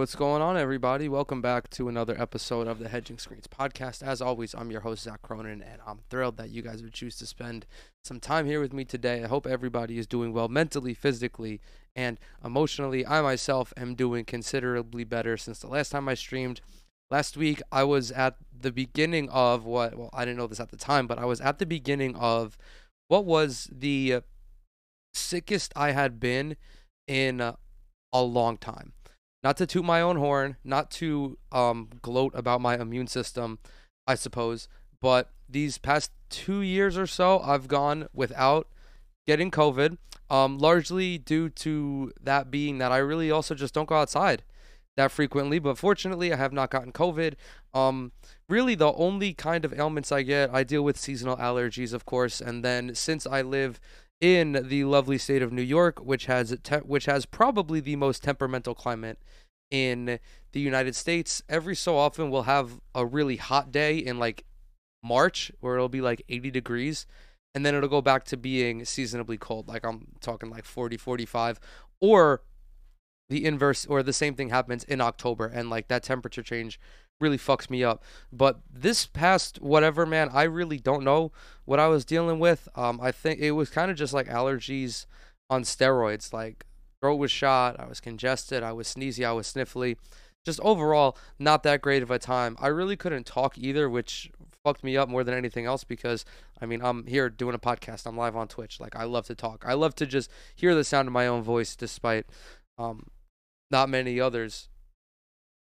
what's going on, everybody? Welcome back to another episode of the Hedging Screens podcast. As always, I'm your host, Zach Cronin, and I'm thrilled that you guys would choose to spend some time here with me today. I hope everybody is doing well mentally, physically, and emotionally. I myself am doing considerably better since the last time I streamed. Last week, I was at the beginning of what, well, I didn't know this at the time, but I was at the beginning of what was the sickest I had been in a long time not to toot my own horn, not to um, gloat about my immune system, I suppose, but these past two years or so, I've gone without getting COVID, um, largely due to that being that I really also just don't go outside that frequently. But fortunately, I have not gotten COVID. Um, really, the only kind of ailments I get, I deal with seasonal allergies, of course, and then since I live in the lovely state of New York, which has te- which has probably the most temperamental climate in the United States. Every so often, we'll have a really hot day in like March where it'll be like 80 degrees, and then it'll go back to being seasonably cold. Like I'm talking like 40, 45, or the inverse, or the same thing happens in October, and like that temperature change really fucks me up. But this past whatever, man, I really don't know what I was dealing with. Um, I think it was kind of just like allergies on steroids. Like throat was shot, I was congested, I was sneezy, I was sniffly. Just overall, not that great of a time. I really couldn't talk either, which fucked me up more than anything else because I mean, I'm here doing a podcast. I'm live on Twitch. Like I love to talk. I love to just hear the sound of my own voice despite um not many others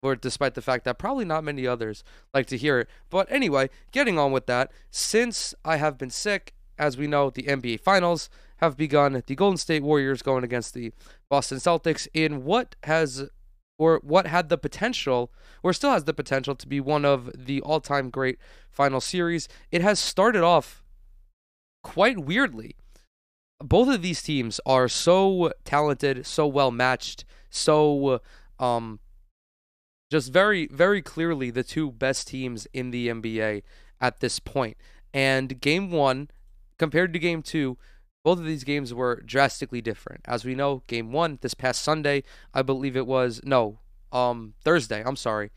or despite the fact that probably not many others like to hear it. But anyway, getting on with that, since I have been sick, as we know, the NBA Finals have begun. The Golden State Warriors going against the Boston Celtics in what has or what had the potential or still has the potential to be one of the all-time great final series. It has started off quite weirdly. Both of these teams are so talented, so well matched, so um just very very clearly the two best teams in the NBA at this point. And game 1 compared to game 2 both of these games were drastically different. As we know, game one this past Sunday, I believe it was no, um, Thursday. I'm sorry.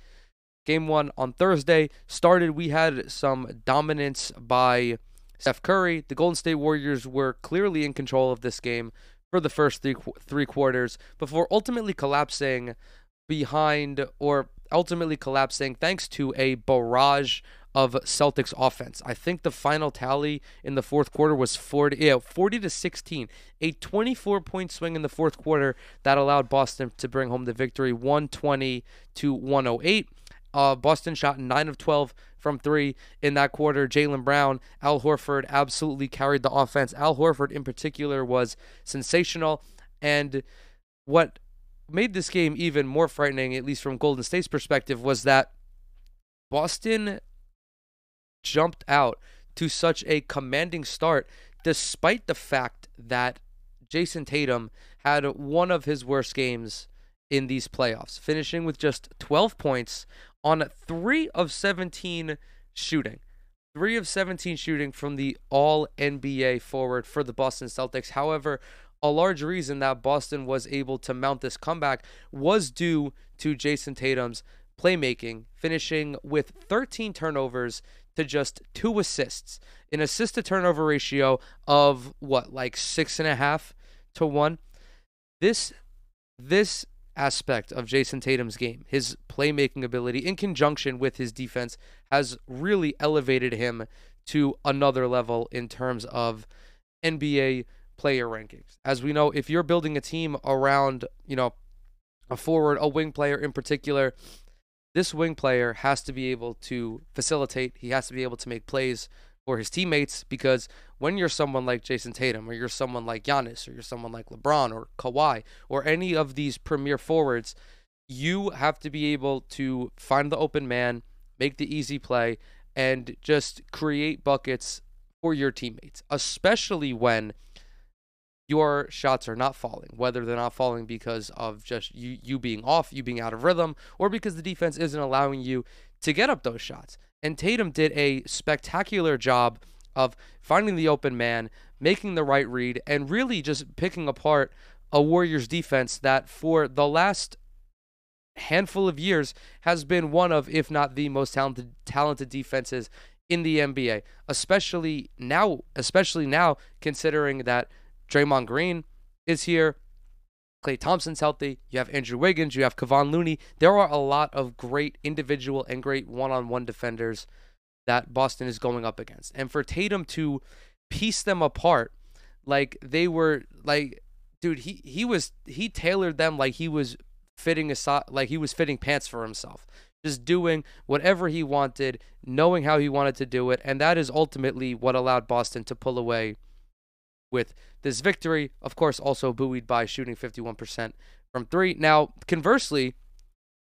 Game one on Thursday started. We had some dominance by Steph Curry. The Golden State Warriors were clearly in control of this game for the first three three quarters before ultimately collapsing behind or ultimately collapsing thanks to a barrage of Celtics offense. I think the final tally in the fourth quarter was 40, yeah, 40 to 16, a 24 point swing in the fourth quarter that allowed Boston to bring home the victory 120 to 108. Uh, Boston shot 9 of 12 from three in that quarter. Jaylen Brown, Al Horford absolutely carried the offense. Al Horford, in particular, was sensational. And what made this game even more frightening, at least from Golden State's perspective, was that Boston jumped out to such a commanding start, despite the fact that Jayson Tatum had one of his worst games in these playoffs, finishing with just 12 points on 3 of 17 shooting. 3 of 17 shooting from the all NBA forward for the Boston Celtics. However, a large reason that Boston was able to mount this comeback was due to Jayson Tatum's playmaking, finishing with 13 turnovers to just two assists, an assist to turnover ratio of what, like six and a half to one. This this aspect of Jayson Tatum's game, his playmaking ability in conjunction with his defense, has really elevated him to another level in terms of NBA player rankings. As we know, if you're building a team around, you know, a forward, a wing player in particular, this wing player has to be able to facilitate. He has to be able to make plays for his teammates because when you're someone like Jayson Tatum or you're someone like Giannis or you're someone like LeBron or Kawhi or any of these premier forwards, you have to be able to find the open man, make the easy play, and just create buckets for your teammates, especially when your shots are not falling, whether they're not falling because of just you you being off, you being out of rhythm, or because the defense isn't allowing you to get up those shots. And Tatum did a spectacular job of finding the open man, making the right read, and really just picking apart a Warriors defense that for the last handful of years has been one of, if not the most talented talented defenses in the NBA, especially now, especially now considering that Draymond Green is here, Klay Thompson's healthy, you have Andrew Wiggins, you have Kevon Looney. There are a lot of great individual and great one-on-one defenders that Boston is going up against. And for Tatum to piece them apart like they were like dude, he he was he tailored them like he was fitting a like he was fitting pants for himself. Just doing whatever he wanted, knowing how he wanted to do it, and that is ultimately what allowed Boston to pull away with this victory. Of course, also buoyed by shooting 51% from three. Now, conversely,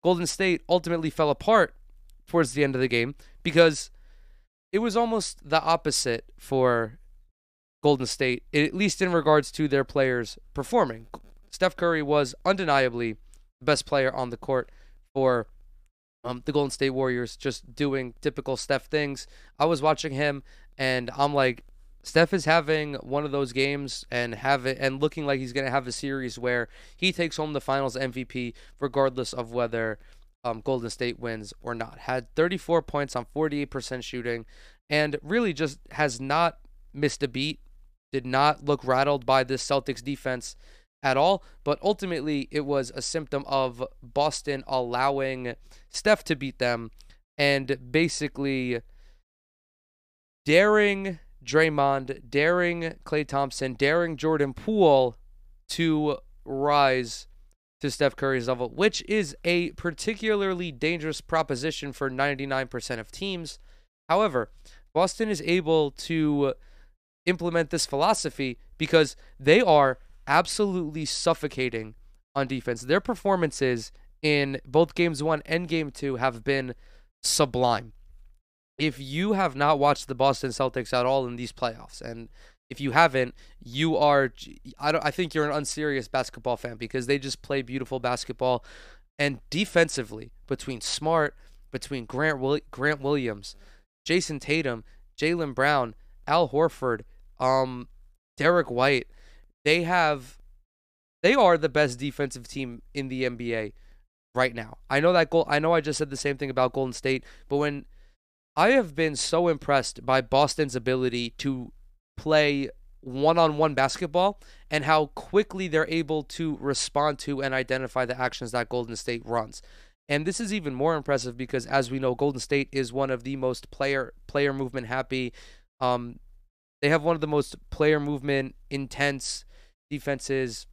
Golden State ultimately fell apart towards the end of the game because it was almost the opposite for Golden State, at least in regards to their players performing. Steph Curry was undeniably the best player on the court for um, the Golden State Warriors just doing typical Steph things. I was watching him and I'm like, Steph is having one of those games and have it and looking like he's gonna have a series where he takes home the Finals MVP regardless of whether um, Golden State wins or not. Had 34 points on 48% shooting, and really just has not missed a beat. Did not look rattled by this Celtics defense at all. But ultimately, it was a symptom of Boston allowing Steph to beat them and basically daring Draymond, daring Klay Thompson, daring Jordan Poole to rise to Steph Curry's level, which is a particularly dangerous proposition for 99% of teams. However, Boston is able to implement this philosophy because they are absolutely suffocating on defense. Their performances in both games one and game two have been sublime. If you have not watched the Boston Celtics at all in these playoffs, and if you haven't, you are I don't I think you're an unserious basketball fan because they just play beautiful basketball and defensively between Smart, between Grant Grant Williams, Jayson Tatum, Jaylen Brown, Al Horford, um, Derrick White, they have they are the best defensive team in the NBA right now. I know that goal I know I just said the same thing about Golden State, but when I have been so impressed by Boston's ability to play one-on-one basketball and how quickly they're able to respond to and identify the actions that Golden State runs. And this is even more impressive because as we know Golden State is one of the most player player movement happy um they have one of the most player movement intense defenses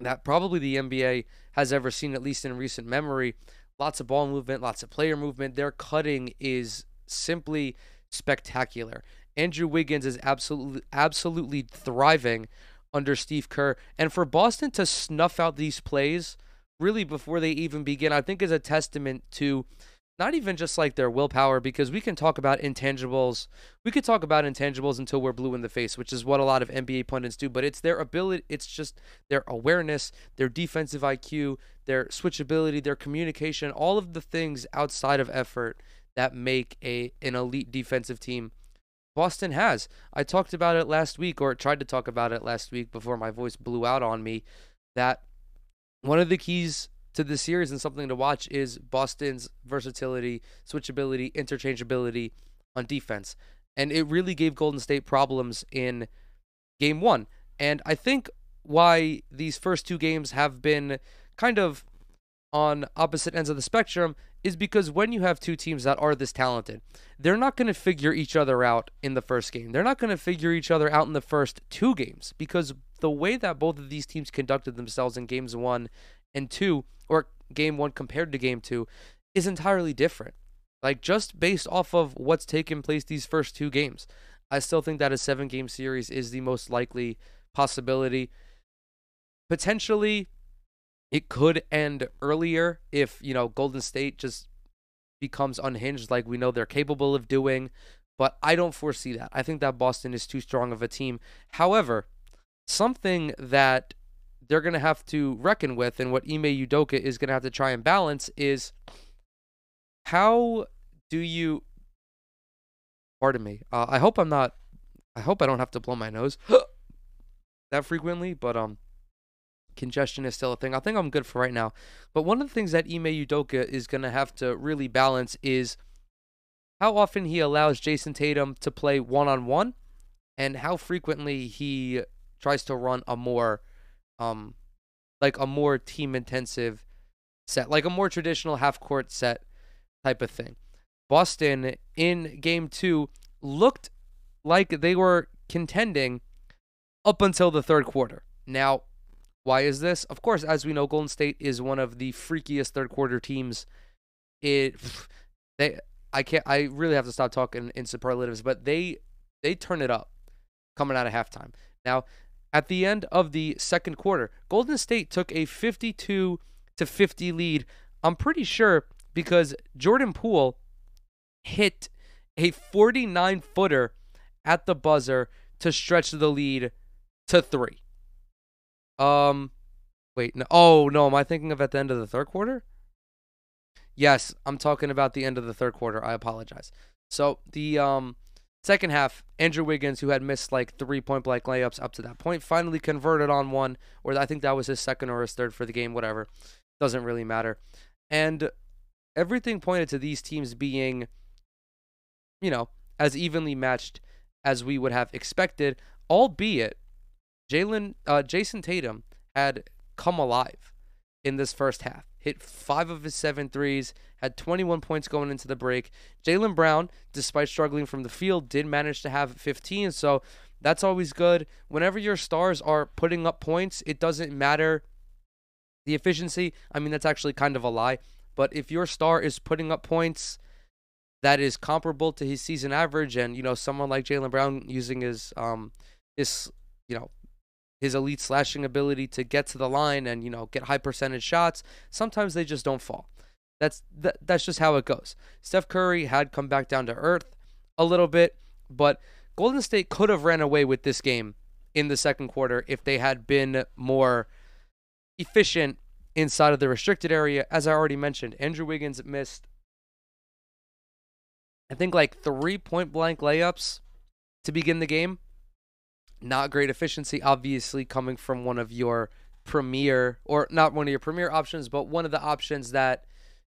that probably the NBA has ever seen, at least in recent memory. Lots of ball movement, lots of player movement. Their cutting is simply spectacular. Andrew Wiggins is absolutely absolutely thriving under Steve Kerr. And for Boston to snuff out these plays really before they even begin, I think is a testament to not even just like their willpower, because we can talk about intangibles. We could talk about intangibles until we're blue in the face, which is what a lot of NBA pundits do. But it's their ability, it's just their awareness, their defensive IQ, their switchability, their communication, all of the things outside of effort that make a an elite defensive team. Boston has. I talked about it last week, or tried to talk about it last week before my voice blew out on me. That one of the keys to the series and something to watch is Boston's versatility, switchability, interchangeability on defense. And it really gave Golden State problems in game one. And I think why these first two games have been kind of on opposite ends of the spectrum is because when you have two teams that are this talented, they're not going to figure each other out in the first game. They're not going to figure each other out in the first two games because the way that both of these teams conducted themselves in games one and two, or game one compared to game two, is entirely different. Like just based off of what's taken place these first two games, I still think that a seven game series is the most likely possibility. Potentially, it could end earlier if, you know, Golden State just becomes unhinged like we know they're capable of doing. But I don't foresee that. I think that Boston is too strong of a team. However, something that they're going to have to reckon with, and what Ime Udoka is going to have to try and balance is how do you. Pardon me. Uh, I hope I'm not. I hope I don't have to blow my nose that frequently, but um, congestion is still a thing. I think I'm good for right now. But one of the things that Ime Udoka is going to have to really balance is how often he allows Jason Tatum to play one on one and how frequently he tries to run a more um like a more team intensive set, like a more traditional half court set type of thing. Boston in game 2 looked like they were contending up until the third quarter. Now, why is this? Of course, as we know, Golden State is one of the freakiest third quarter teams. It they I can't I really have to stop talking in superlatives, but they they turn it up coming out of halftime. Now, at the end of the second quarter, Golden State took a 52 to 50 lead. I'm pretty sure because Jordan Poole hit a 49 footer at the buzzer to stretch the lead to three. Um, wait, no, oh no, am I thinking of at the end of the third quarter? Yes, I'm talking about the end of the third quarter. I apologize. So the um second half, Andrew Wiggins, who had missed like three point blank layups up to that point, finally converted on one, or I think that was his second or his third for the game, whatever. Doesn't really matter. And everything pointed to these teams being, you know, as evenly matched as we would have expected, albeit Jaylen uh, Jayson Tatum had come alive in this first half. Hit five of his seven threes, had 21 points going into the break. Jaylen Brown, despite struggling from the field, did manage to have 15. So that's always good. Whenever your stars are putting up points, it doesn't matter the efficiency. I mean, that's actually kind of a lie. But if your star is putting up points that is comparable to his season average, and you know someone like Jaylen Brown using his um his you know his elite slashing ability to get to the line and you know get high percentage shots, sometimes they just don't fall. That's that, that's just how it goes. Steph Curry had come back down to earth a little bit, but Golden State could have ran away with this game in the second quarter if they had been more efficient inside of the restricted area. As I already mentioned, Andrew Wiggins missed I think like three point blank layups to begin the game. Not great efficiency, obviously, coming from one of your premier, or not one of your premier options, but one of the options that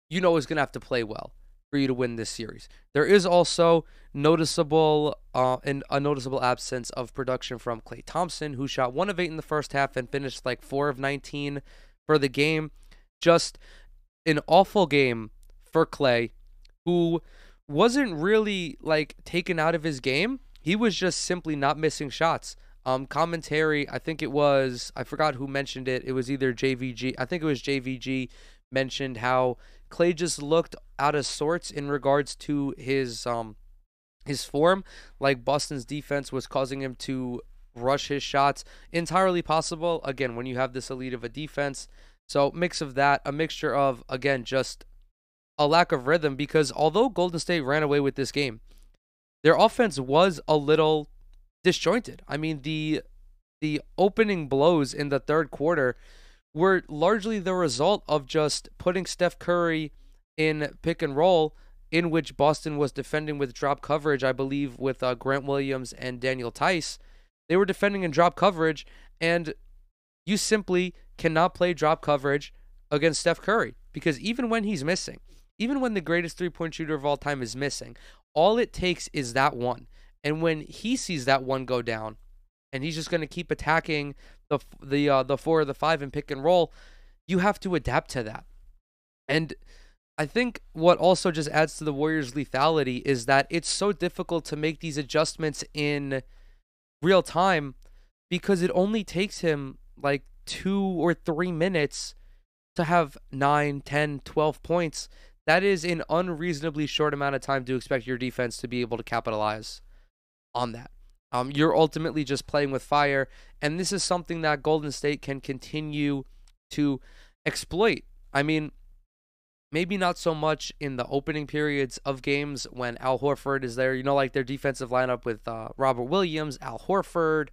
you know is going to have to play well for you to win this series. There is also noticeable uh, and a noticeable absence of production from Klay Thompson, who shot one of eight in the first half and finished like four of 19 for the game. Just an awful game for Klay, who wasn't really like taken out of his game he was just simply not missing shots. Um, commentary, I think it was, I forgot who mentioned it. It was either JVG, I think it was JVG mentioned how Klay just looked out of sorts in regards to his um his form. Like Boston's defense was causing him to rush his shots. Entirely possible, again, when you have this elite of a defense. So mix of that, a mixture of again just a lack of rhythm because although Golden State ran away with this game, their offense was a little disjointed. I mean, the the opening blows in the third quarter were largely the result of just putting Steph Curry in pick and roll, in which Boston was defending with drop coverage, I believe, with uh, Grant Williams and Daniel Theis. They were defending in drop coverage, and you simply cannot play drop coverage against Steph Curry because even when he's missing, even when the greatest three point shooter of all time is missing, all it takes is that one. And when he sees that one go down, and he's just going to keep attacking the the uh, the four or the five and pick and roll, you have to adapt to that. And I think what also just adds to the Warriors' lethality is that it's so difficult to make these adjustments in real time because it only takes him like two or three minutes to have 9, 10, 12 points that is an unreasonably short amount of time to expect your defense to be able to capitalize on that. Um, you're ultimately just playing with fire, and this is something that Golden State can continue to exploit. I mean, maybe not so much in the opening periods of games when Al Horford is there. You know, like their defensive lineup with uh, Robert Williams, Al Horford,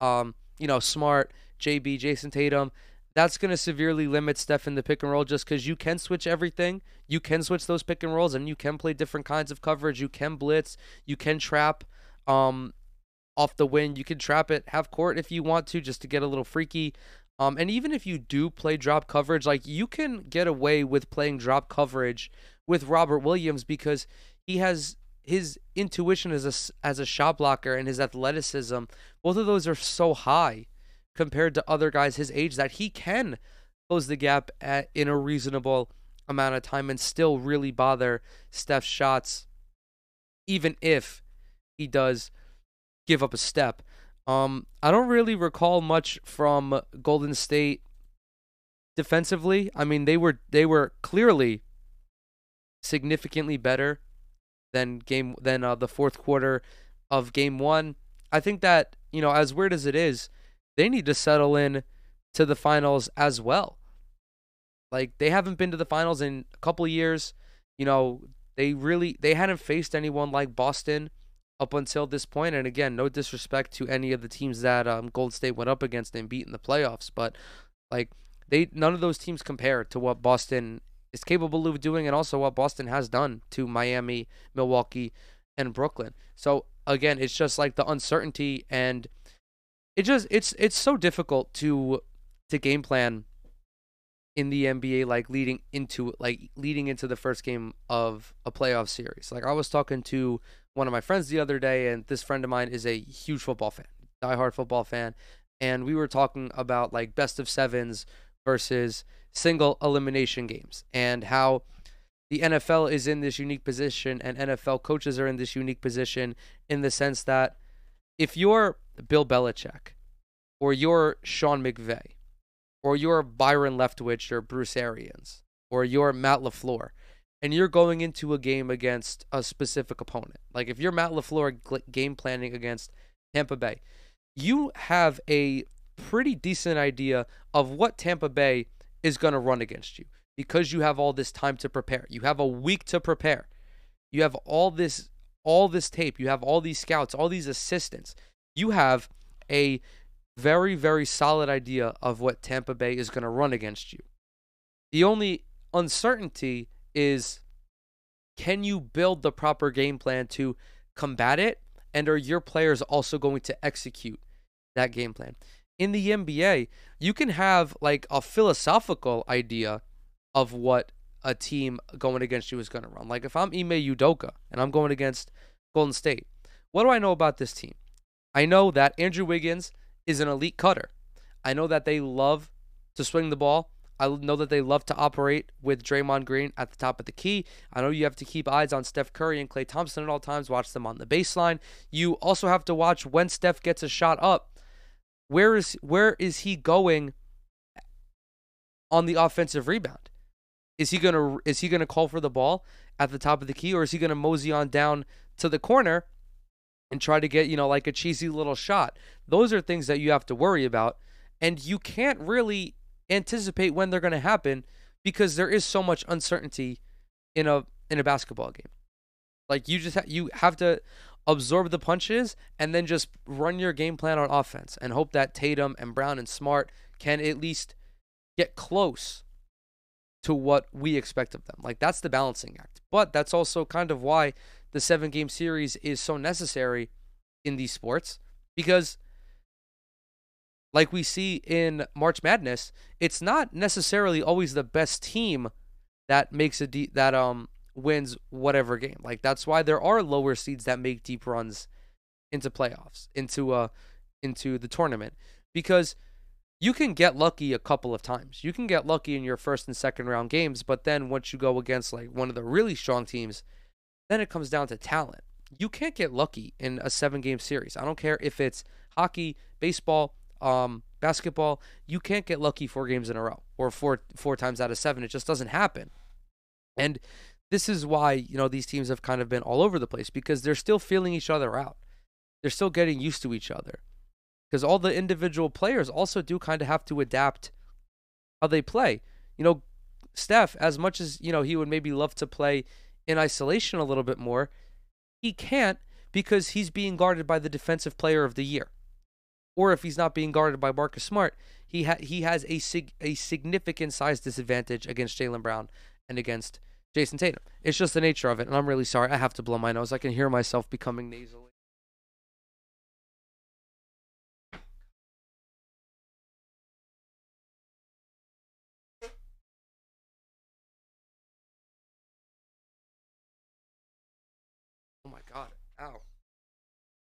um, you know, Smart, JB, Jayson Tatum that's going to severely limit Steph in the pick and roll just because you can switch everything. You can switch those pick and rolls and you can play different kinds of coverage. You can blitz. You can trap um, off the wing. You can trap it half court if you want to just to get a little freaky. Um, and even if you do play drop coverage, like you can get away with playing drop coverage with Robert Williams because he has his intuition as a as a shot blocker and his athleticism. Both of those are so high compared to other guys his age that he can close the gap at, in a reasonable amount of time and still really bother Steph's shots, even if he does give up a step. Um, I don't really recall much from Golden State defensively. I mean, they were they were clearly significantly better than game than uh, the fourth quarter of game one. I think that you know, as weird as it is, they need to settle in to the finals as well. Like they haven't been to the finals in a couple of years. You know, they really they hadn't faced anyone like Boston up until this point. And again, no disrespect to any of the teams that um, Gold State went up against and beat in the playoffs, but like they none of those teams compare to what Boston is capable of doing, and also what Boston has done to Miami, Milwaukee, and Brooklyn. So again, it's just like the uncertainty and it just it's it's so difficult to to game plan in the NBA like leading into like leading into the first game of a playoff series. Like I was talking to one of my friends the other day and this friend of mine is a huge football fan, diehard football fan, and we were talking about like best of sevens versus single elimination games and how the NFL is in this unique position and NFL coaches are in this unique position in the sense that if you're Bill Belichick or you're Sean McVay or you're Byron Leftwich or Bruce Arians, or you're Matt LaFleur, and you're going into a game against a specific opponent. Like if you're Matt LaFleur game planning against Tampa Bay, you have a pretty decent idea of what Tampa Bay is going to run against you because you have all this time to prepare. You have a week to prepare. You have all this all this tape, you have all these scouts, all these assistants. You have a very, very solid idea of what Tampa Bay is going to run against you. The only uncertainty is can you build the proper game plan to combat it? And are your players also going to execute that game plan? In the NBA, you can have like a philosophical idea of what a team going against you is going to run. Like if I'm Ime Udoka and I'm going against Golden State, what do I know about this team? I know that Andrew Wiggins is an elite cutter. I know that they love to swing the ball. I know that they love to operate with Draymond Green at the top of the key. I know you have to keep eyes on Steph Curry and Klay Thompson at all times, watch them on the baseline. You also have to watch when Steph gets a shot up. Where is where is he going on the offensive rebound? Is he gonna is he gonna call for the ball at the top of the key, or is he gonna mosey on down to the corner and try to get, you know, like a cheesy little shot. Those are things that you have to worry about. And you can't really anticipate when they're going to happen because there is so much uncertainty in a in a basketball game. Like you just ha- you have to absorb the punches and then just run your game plan on offense and hope that Tatum and Brown and Smart can at least get close to what we expect of them. Like that's the balancing act. But that's also kind of why the seven game series is so necessary in these sports because like we see in March Madness, it's not necessarily always the best team that makes a deep that um wins whatever game. Like that's why there are lower seeds that make deep runs into playoffs, into uh into the tournament because you can get lucky a couple of times. You can get lucky in your first and second round games, but then once you go against like one of the really strong teams, then it comes down to talent. You can't get lucky in a seven game series. I don't care if it's hockey, baseball, um, basketball. You can't get lucky four games in a row or four four times out of seven. It just doesn't happen. And this is why, you know, these teams have kind of been all over the place because they're still feeling each other out. They're still getting used to each other. Because all the individual players also do kind of have to adapt how they play. You know, Steph, as much as, you know, he would maybe love to play in isolation a little bit more, he can't because he's being guarded by the defensive player of the year. Or if he's not being guarded by Marcus Smart, he ha- he has a sig- a significant size disadvantage against Jaylen Brown and against Jayson Tatum. It's just the nature of it, and I'm really sorry. I have to blow my nose. I can hear myself becoming nasal.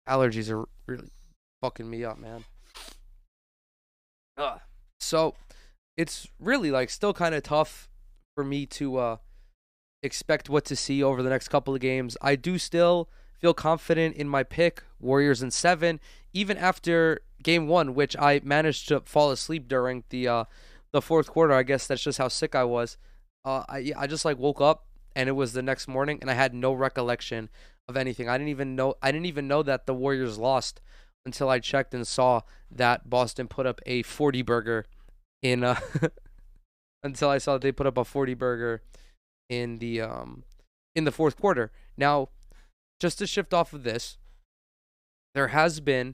Allergies are really fucking me up, man. Ugh. So it's really like still kind of tough for me to uh expect what to see over the next couple of games. I do still feel confident in my pick, Warriors in seven, even after game one, which I managed to fall asleep during the uh the fourth quarter. I guess that's just how sick I was. Uh, I I just like woke up and it was the next morning and I had no recollection of anything. I didn't even know I didn't even know that the Warriors lost until I checked and saw that Boston put up a 40 burger in uh until I saw that they put up a 40 burger in the um in the fourth quarter. Now, just to shift off of this, there has been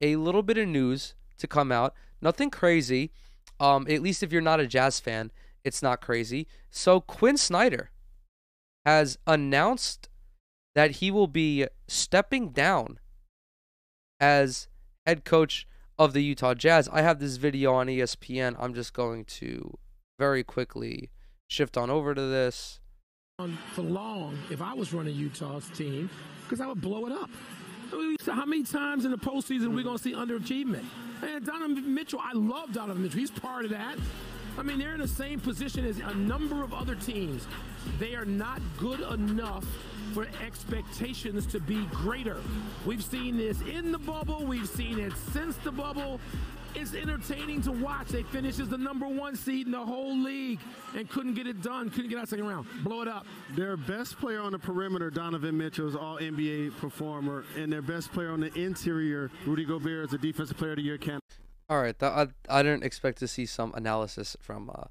a little bit of news to come out. Nothing crazy. Um, at least if you're not a Jazz fan, it's not crazy. So Quin Snyder has announced that he will be stepping down as head coach of the Utah Jazz. I have this video on ESPN. I'm just going to very quickly shift on over to this. For long, if I was running Utah's team, because I would blow it up. How many times in the postseason are we going to see underachievement? And Donovan Mitchell, I love Donovan Mitchell. He's part of that. I mean, they're in the same position as a number of other teams. They are not good enough for expectations to be greater. We've seen this in the bubble, we've seen it since the bubble. It's entertaining to watch. They finished as the number one seed in the whole league and couldn't get it done, couldn't get out second round. Blow it up. Their best player on the perimeter, Donovan Mitchell, is all NBA performer, and their best player on the interior, Rudy Gobert, is a defensive player of the year candidate. All right, I, I didn't expect to see some analysis from uh,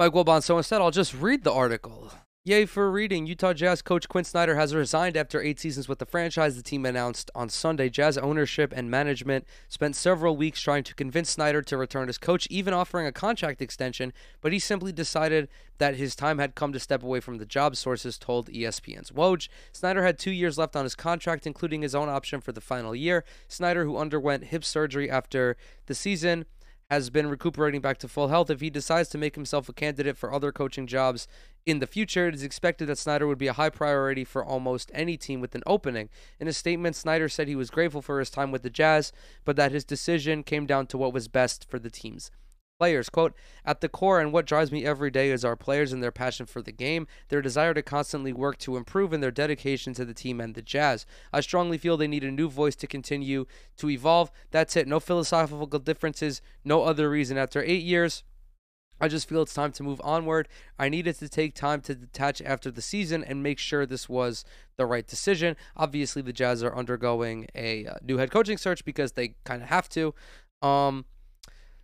Mike Wilbon, so instead I'll just read the article. Yay for reading. Utah Jazz coach Quin Snyder has resigned after eight seasons with the franchise. The team announced on Sunday. Jazz ownership and management spent several weeks trying to convince Snyder to return as coach, even offering a contract extension, but he simply decided that his time had come to step away from the job, sources told ESPN's Woj. Snyder had two years left on his contract, including his own option for the final year. Snyder, who underwent hip surgery after the season, has been recuperating back to full health. If he decides to make himself a candidate for other coaching jobs in the future, it is expected that Snyder would be a high priority for almost any team with an opening. In a statement, Snyder said he was grateful for his time with the Jazz, but that his decision came down to what was best for the teams players. Quote, at the core and what drives me every day is our players and their passion for the game, their desire to constantly work to improve, and their dedication to the team and the Jazz. I strongly feel they need a new voice to continue to evolve. That's it. No philosophical differences, no other reason. After eight years, I just feel it's time to move onward. I needed to take time to detach after the season and make sure this was the right decision. Obviously, the Jazz are undergoing a uh, new head coaching search because they kind of have to. Um,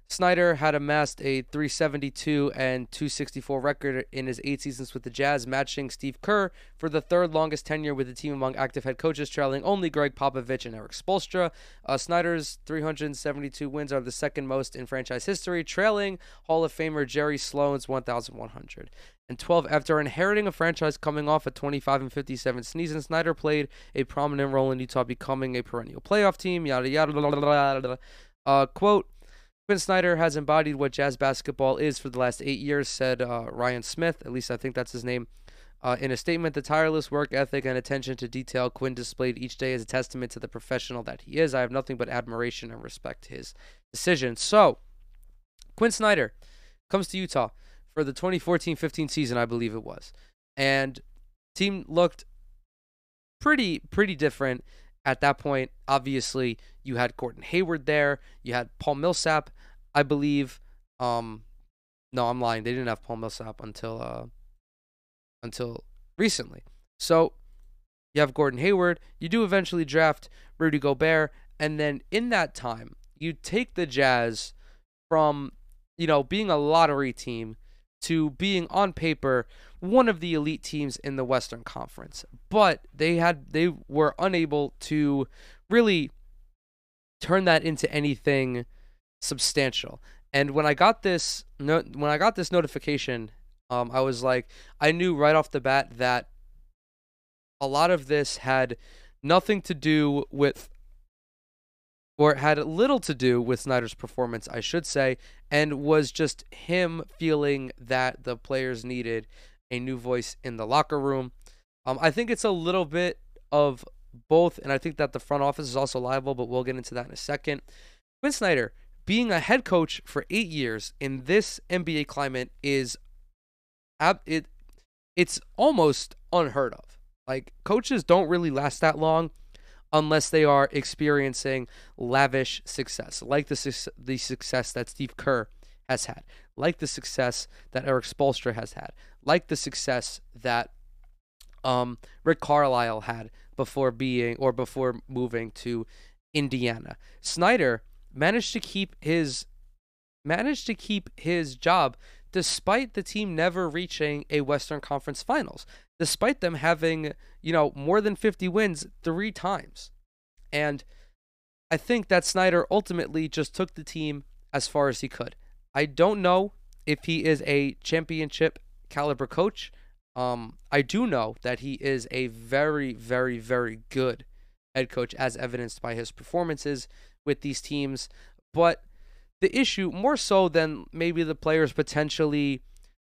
Snyder had amassed a 372 and 264 record in his eight seasons with the Jazz, matching Steve Kerr for the third longest tenure with the team among active head coaches, trailing only Gregg Popovich and Erik Spoelstra. Uh, Snyder's 372 wins are the second most in franchise history, trailing Hall of Famer Jerry Sloan's 1,100 and 12 after inheriting a franchise coming off a 25 and 57 season snyder played a prominent role in utah becoming a perennial playoff team yada yada, yada, yada. Uh, quote Quin Snyder has embodied what jazz basketball is for the last eight years, said uh, Ryan Smith. At least I think that's his name. Uh, in a statement, the tireless work ethic and attention to detail Quin displayed each day is a testament to the professional that he is. I have nothing but admiration and respect his decision. So, Quin Snyder comes to Utah for the 2014-15 season, I believe it was, and team looked pretty pretty different at that point, obviously, you had Gordon Hayward there. You had Paul Millsap, I believe. Um, no, I'm lying. They didn't have Paul Millsap until uh, until recently. So you have Gordon Hayward. You do eventually draft Rudy Gobert, and then in that time, you take the Jazz from you know being a lottery team to being on paper one of the elite teams in the Western Conference. But they had they were unable to really turn that into anything substantial. And when I got this no, when I got this notification, um, I was like, I knew right off the bat that a lot of this had nothing to do with or had little to do with Snyder's performance, I should say, and was just him feeling that the players needed a new voice in the locker room. Um, I think it's a little bit of both, and I think that the front office is also liable, but we'll get into that in a second. Quin Snyder being a head coach for eight years in this NBA climate is it it's almost unheard of. Like coaches don't really last that long unless they are experiencing lavish success, like the the success that Steve Kerr has had, like the success that Erik Spoelstra has had, like the success that um, Rick Carlisle had before being or before moving to Indiana. Snyder managed to keep his managed to keep his job despite the team never reaching a Western Conference Finals, despite them having, you know, more than 50 wins 3 times. And I think that Snyder ultimately just took the team as far as he could. I don't know if he is a championship caliber coach. Um, I do know that he is a very, very, very good head coach, as evidenced by his performances with these teams. But the issue, more so than maybe the players potentially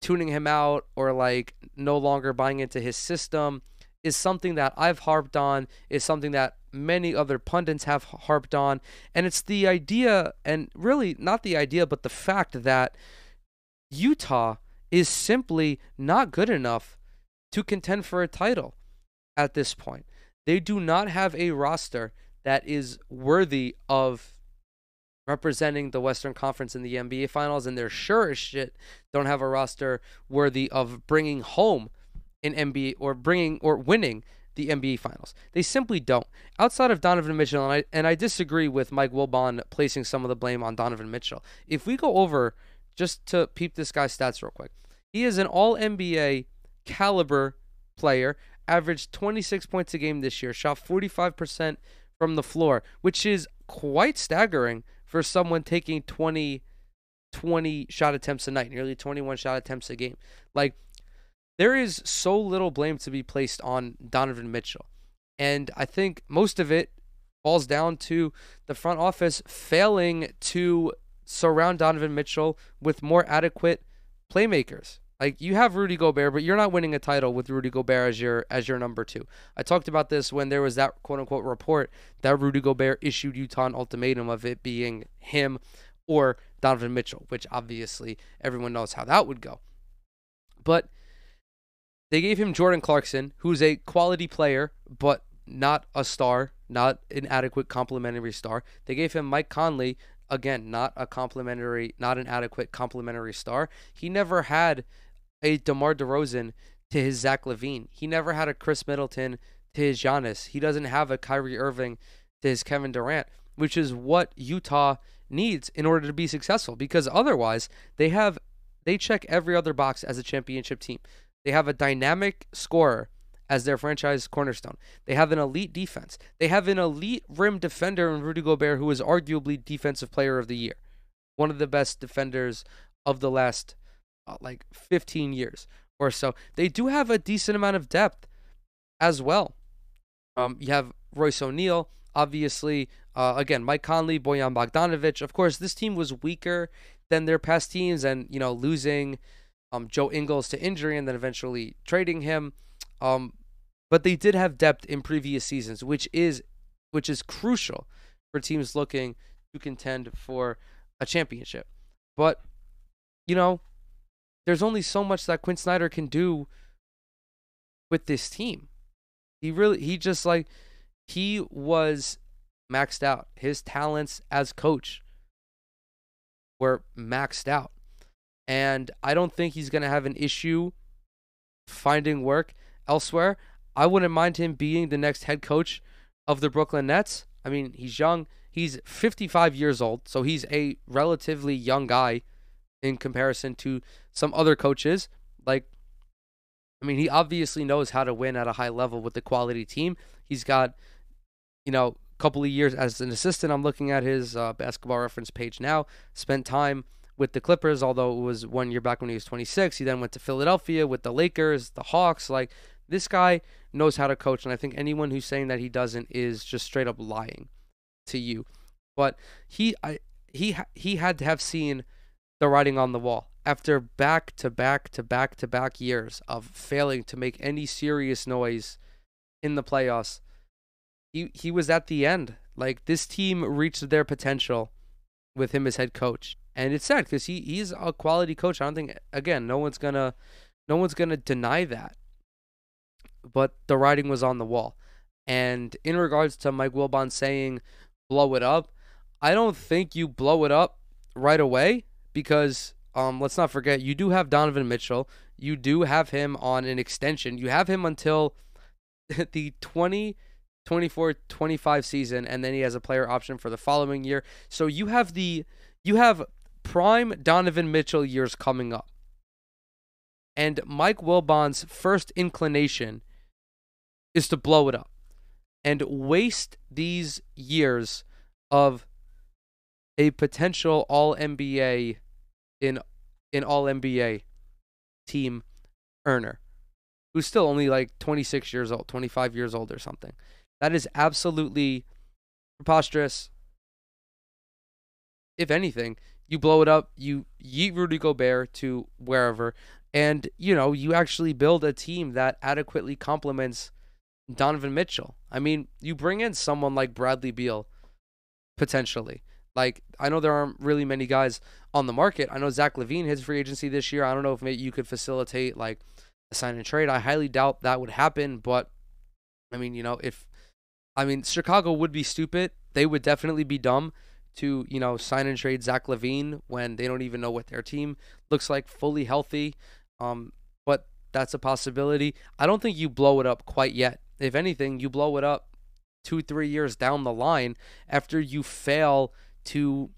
tuning him out or like no longer buying into his system, is something that I've harped on, is something that many other pundits have harped on. And it's the idea, and really not the idea, but the fact that Utah is simply not good enough to contend for a title at this point. They do not have a roster that is worthy of representing the Western Conference in the NBA Finals, and they're sure as shit don't have a roster worthy of bringing home an NBA or bringing or winning the NBA Finals. They simply don't. Outside of Donovan Mitchell, and I, and I disagree with Mike Wilbon placing some of the blame on Donovan Mitchell. If we go over just to peep this guy's stats real quick, he is an All NBA caliber player. Averaged 26 points a game this year. Shot 45% from the floor, which is quite staggering for someone taking 20, 20 shot attempts a night, nearly 21 shot attempts a game. Like, there is so little blame to be placed on Donovan Mitchell. And I think most of it falls down to the front office failing to surround Donovan Mitchell with more adequate playmakers. Like you have Rudy Gobert, but you're not winning a title with Rudy Gobert as your as your number two. I talked about this when there was that quote unquote report that Rudy Gobert issued Utah an ultimatum of it being him or Donovan Mitchell, which obviously everyone knows how that would go. But they gave him Jordan Clarkson, who's a quality player, but not a star, not an adequate complementary star. They gave him Mike Conley, again, not a complementary, not an adequate complimentary star. He never had a DeMar DeRozan to his Zach LaVine. He never had a Khris Middleton to his Giannis. He doesn't have a Kyrie Irving to his Kevin Durant, which is what Utah needs in order to be successful because otherwise they have they check every other box as a championship team. They have a dynamic scorer as their franchise cornerstone. They have an elite defense. They have an elite rim defender in Rudy Gobert who is arguably defensive player of the year. One of the best defenders of the last uh, like 15 years or so. They do have a decent amount of depth as well. Um, you have Royce O'Neale, obviously. Uh, again, Mike Conley, Bojan Bogdanovic. Of course, this team was weaker than their past teams, and you know losing um, Joe Ingles to injury and then eventually trading him. Um, but they did have depth in previous seasons, which is which is crucial for teams looking to contend for a championship. But you know, there's only so much that Quin Snyder can do with this team. He really he just like he was maxed out. His talents as coach were maxed out. And I don't think he's going to have an issue finding work elsewhere. I wouldn't mind him being the next head coach of the Brooklyn Nets. I mean, he's young. He's 55 years old, so he's a relatively young guy in comparison to some other coaches. Like, I mean, he obviously knows how to win at a high level with the quality team. He's got, you know, a couple of years as an assistant. I'm looking at his uh, basketball reference page now. Spent time with the Clippers, although it was one year back when he was 26. He then went to Philadelphia with the Lakers, the Hawks. Like, this guy knows how to coach. And I think anyone who's saying that he doesn't is just straight up lying to you. But he, I, he, he had to have seen the writing on the wall after back to back to back to back years of failing to make any serious noise in the playoffs. He he was at the end. Like this team reached their potential with him as head coach, and it's sad because he he's a quality coach. I don't think again, no one's gonna no one's gonna deny that. But the writing was on the wall. And in regards to Mike Wilbon saying blow it up, I don't think you blow it up right away because um, let's not forget you do have Donovan Mitchell. You do have him on an extension. You have him until the 20 24 25 season and then he has a player option for the following year. So you have the you have prime Donovan Mitchell years coming up. And Mike Wilbon's first inclination is to blow it up and waste these years of a potential all NBA in in all NBA team earner who's still only like 26 years old, 25 years old or something. That is absolutely preposterous. If anything, you blow it up, you yeet Rudy Gobert to wherever, and you know, you actually build a team that adequately complements Donovan Mitchell. I mean, you bring in someone like Bradley Beal potentially. Like I know there aren't really many guys on the market. I know Zach LaVine his free agency this year. I don't know if maybe you could facilitate like a sign and trade. I highly doubt that would happen, but I mean, you know, if I mean Chicago would be stupid. They would definitely be dumb to, you know, sign and trade Zach LaVine when they don't even know what their team looks like fully healthy. Um, but that's a possibility. I don't think you blow it up quite yet. If anything, you blow it up two, three years down the line after you fail to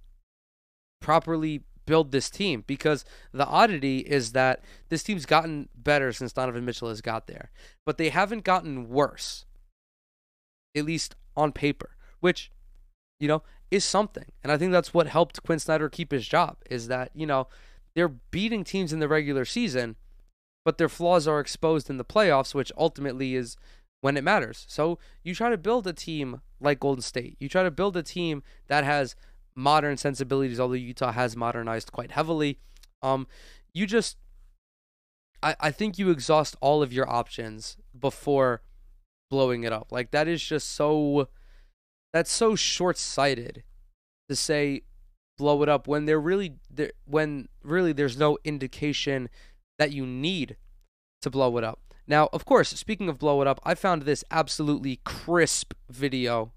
properly build this team because the oddity is that this team's gotten better since Donovan Mitchell has got there, but they haven't gotten worse, at least on paper, which, you know, is something. And I think that's what helped Quin Snyder keep his job is that, you know, they're beating teams in the regular season, but their flaws are exposed in the playoffs, which ultimately is when it matters. So you try to build a team like Golden State. You try to build a team that has modern sensibilities, although Utah has modernized quite heavily. Um, you just, I, I think you exhaust all of your options before blowing it up. Like that is just so, that's so short sighted to say blow it up when there really, there, when really there's no indication that you need to blow it up. Now, of course, speaking of blow it up, I found this absolutely crisp video.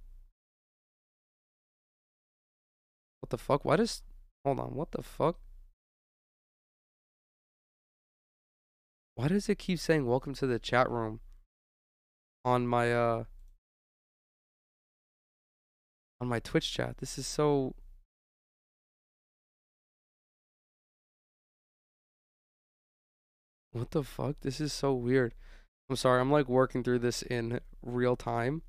What the fuck? Why does. Hold on, what the fuck? Why does it keep saying welcome to the chat room on my uh on my Twitch chat? This is so What the fuck? This is so weird. I'm sorry, I'm like working through this in real time.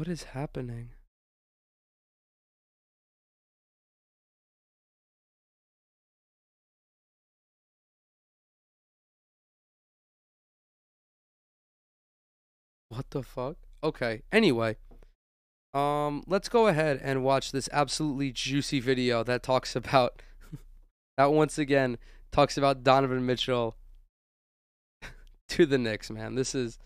What is happening? What the fuck? Okay. Anyway, um, let's go ahead and watch this absolutely juicy video that talks about that once again talks about Donovan Mitchell to the Knicks, man. This is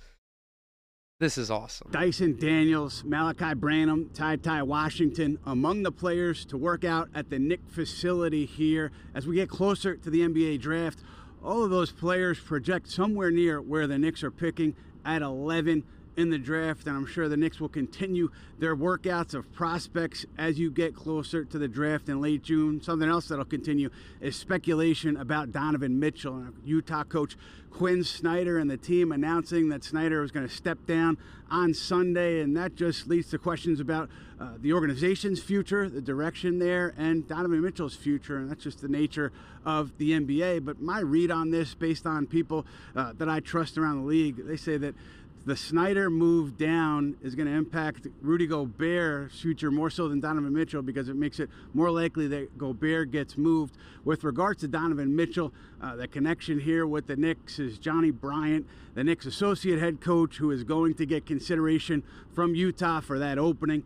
this is awesome. Dyson Daniels, Malaki Branham, TyTy Washington among the players to work out at the Knick facility here as we get closer to the NBA draft. All of those players project somewhere near where the Knicks are picking at 11 in the draft, and I'm sure the Knicks will continue their workouts of prospects as you get closer to the draft in late June. Something else that'll continue is speculation about Donovan Mitchell. And Utah coach Quin Snyder and the team announcing that Snyder was going to step down on Sunday, and that just leads to questions about uh, the organization's future, the direction there, and Donovan Mitchell's future, and that's just the nature of the NBA. But my read on this, based on people uh, that I trust around the league, they say that the Snyder move down is going to impact Rudy Gobert's future more so than Donovan Mitchell because it makes it more likely that Gobert gets moved. With regards to Donovan Mitchell, uh, the connection here with the Knicks is Johnny Bryant, the Knicks associate head coach, who is going to get consideration from Utah for that opening.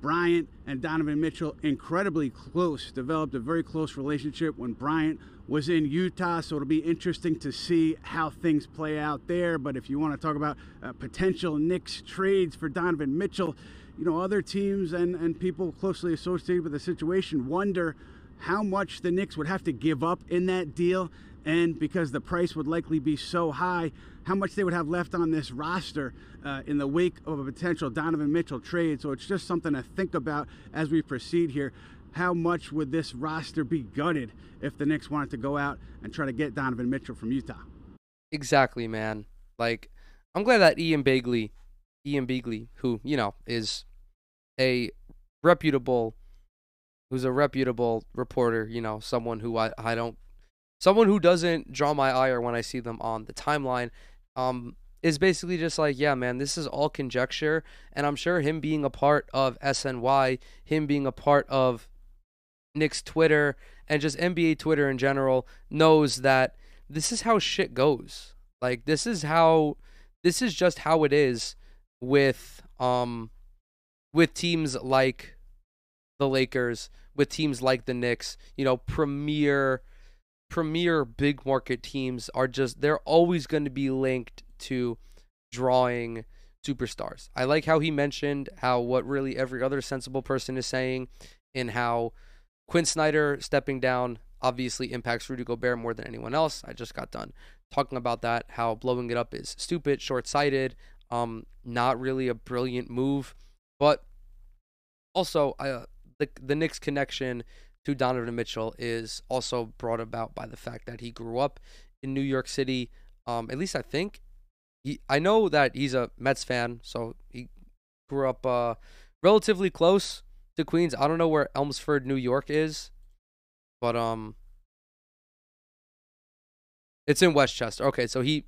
Bryant and Donovan Mitchell incredibly close, developed a very close relationship when Bryant was in Utah, so it'll be interesting to see how things play out there. But if you want to talk about uh, potential Knicks trades for Donovan Mitchell, you know, other teams and, and people closely associated with the situation wonder how much the Knicks would have to give up in that deal. And because the price would likely be so high, how much they would have left on this roster uh, in the wake of a potential Donovan Mitchell trade. So it's just something to think about as we proceed here how much would this roster be gutted if the Knicks wanted to go out and try to get Donovan Mitchell from Utah? Exactly, man. Like, I'm glad that Ian Begley, Ian Begley, who you know is a reputable, who's a reputable reporter, you know, someone who I I don't, someone who doesn't draw my ire when I see them on the timeline. Um, is basically just like, yeah, man, this is all conjecture. And I'm sure him being a part of SNY, him being a part of Knicks Twitter and just NBA Twitter in general knows that this is how shit goes. Like this is how this is just how it is with um with teams like the Lakers, with teams like the Knicks, you know, premier premier big market teams are just they're always going to be linked to drawing superstars. I like how he mentioned how what really every other sensible person is saying and how Quin Snyder stepping down obviously impacts Rudy Gobert more than anyone else. I just got done talking about that, how blowing it up is stupid, short sighted, um, not really a brilliant move. But also, uh, the, the Knicks connection to Donovan Mitchell is also brought about by the fact that he grew up in New York City. Um, at least I think. He, I know that he's a Mets fan, so he grew up uh, relatively close to Queens. I don't know where Elmsford, New York is, but um it's in Westchester. Okay, so he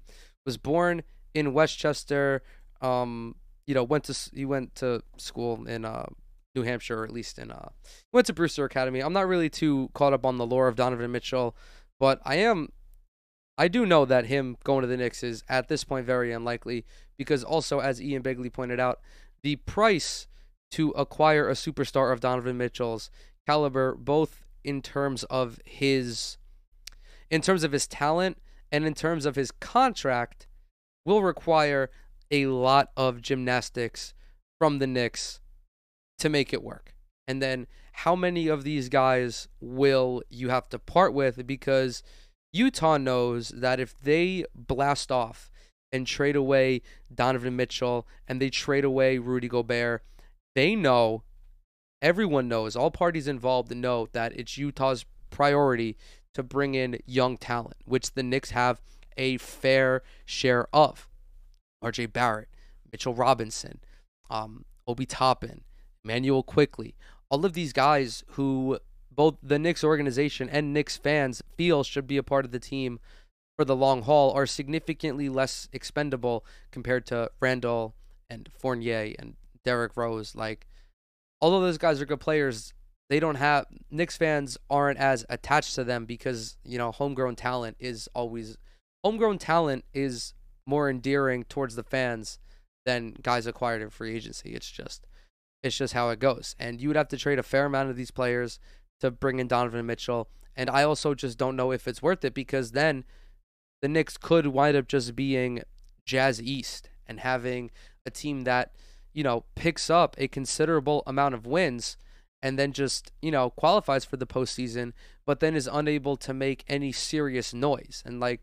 was born in Westchester. Um, you know, went to he went to school in uh New Hampshire, or at least in uh went to Brewster Academy. I'm not really too caught up on the lore of Donovan Mitchell, but I am I do know that him going to the Knicks is at this point very unlikely because also as Ian Begley pointed out, the price to acquire a superstar of Donovan Mitchell's caliber, both in terms of his in terms of his talent and in terms of his contract, will require a lot of gymnastics from the Knicks to make it work. And then how many of these guys will you have to part with because Utah knows that if they blast off and trade away Donovan Mitchell and they trade away Rudy Gobert they know, everyone knows, all parties involved know that it's Utah's priority to bring in young talent, which the Knicks have a fair share of. RJ Barrett, Mitchell Robinson, um, Obi Toppin, Immanuel Quickley, all of these guys who both the Knicks organization and Knicks fans feel should be a part of the team for the long haul are significantly less expendable compared to Randle and Fournier and Derrick Rose. Like, although those guys are good players, they don't have Knicks fans aren't as attached to them because you know homegrown talent is always homegrown talent is more endearing towards the fans than guys acquired in free agency. It's just it's just how it goes. And you would have to trade a fair amount of these players to bring in Donovan Mitchell. And I also just don't know if it's worth it because then the Knicks could wind up just being Jazz East and having a team that you know, picks up a considerable amount of wins and then just, you know, qualifies for the postseason, but then is unable to make any serious noise. And like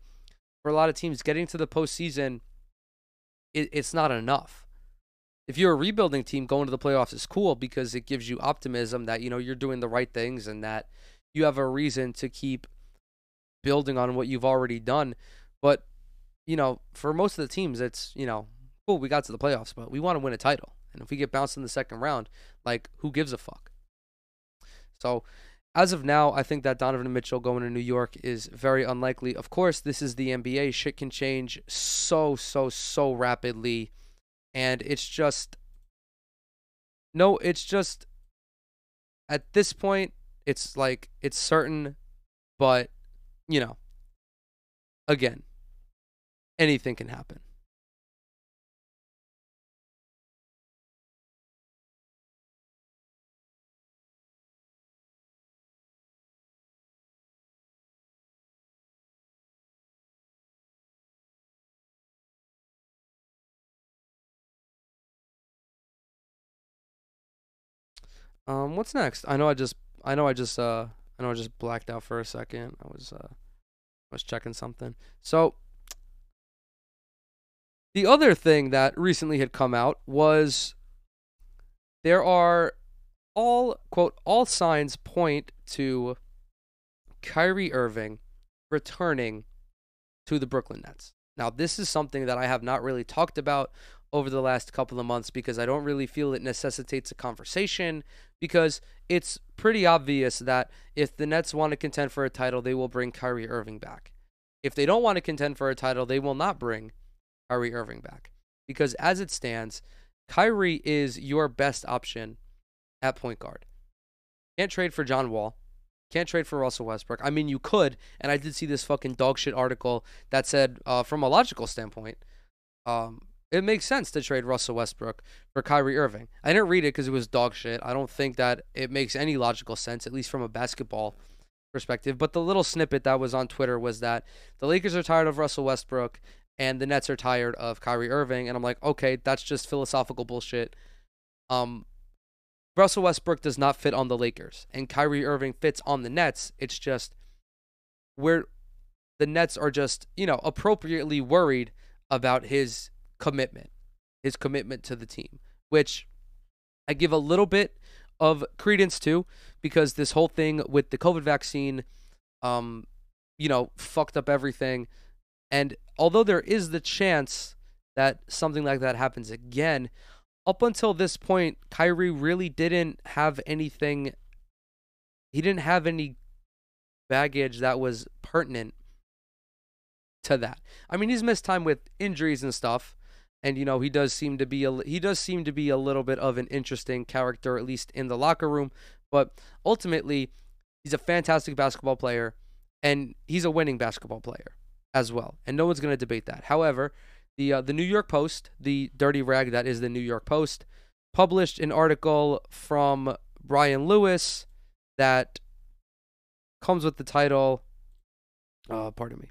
for a lot of teams, getting to the postseason, it, it's not enough. If you're a rebuilding team, going to the playoffs is cool because it gives you optimism that, you know, you're doing the right things and that you have a reason to keep building on what you've already done. But, you know, for most of the teams, it's, you know, cool, we got to the playoffs, but we want to win a title. And if we get bounced in the second round, like, who gives a fuck? So, as of now, I think that Donovan Mitchell going to New York is very unlikely. Of course, this is the NBA. Shit can change so, so, so rapidly And it's just no, it's just at this point it's like it's certain but you know again anything can happen. Um, what's next? I know I just, I know I just, uh, I know I just blacked out for a second. I was, uh, I was checking something. So, the other thing that recently had come out was there are all quote all signs point to Kyrie Irving returning to the Brooklyn Nets. Now, this is something that I have not really talked about over the last couple of months because I don't really feel it necessitates a conversation because it's pretty obvious that if the Nets want to contend for a title, they will bring Kyrie Irving back. If they don't want to contend for a title, they will not bring Kyrie Irving back. Because as it stands, Kyrie is your best option at point guard. Can't trade for John Wall. Can't trade for Russell Westbrook. I mean, you could, and I did see this fucking dog shit article that said, uh, from a logical standpoint, um, it makes sense to trade Russell Westbrook for Kyrie Irving. I didn't read it because it was dog shit. I don't think that it makes any logical sense, at least from a basketball perspective. But the little snippet that was on Twitter was that the Lakers are tired of Russell Westbrook and the Nets are tired of Kyrie Irving. And I'm like, okay, that's just philosophical bullshit. Um, Russell Westbrook does not fit on the Lakers, and Kyrie Irving fits on the Nets. It's just where the Nets are just, you know, appropriately worried about his commitment, his commitment to the team, which I give a little bit of credence to because this whole thing with the COVID vaccine, um, you know, fucked up everything. And although there is the chance that something like that happens again, up until this point, Kyrie really didn't have anything. He didn't have any baggage that was pertinent to that. I mean, he's missed time with injuries and stuff, and you know he does seem to be a he does seem to be a little bit of an interesting character at least in the locker room. But ultimately he's a fantastic basketball player and he's a winning basketball player as well and no one's going to debate that. However the uh, the New York Post the dirty rag that is the New York Post published an article from Brian Lewis that comes with the title uh, pardon me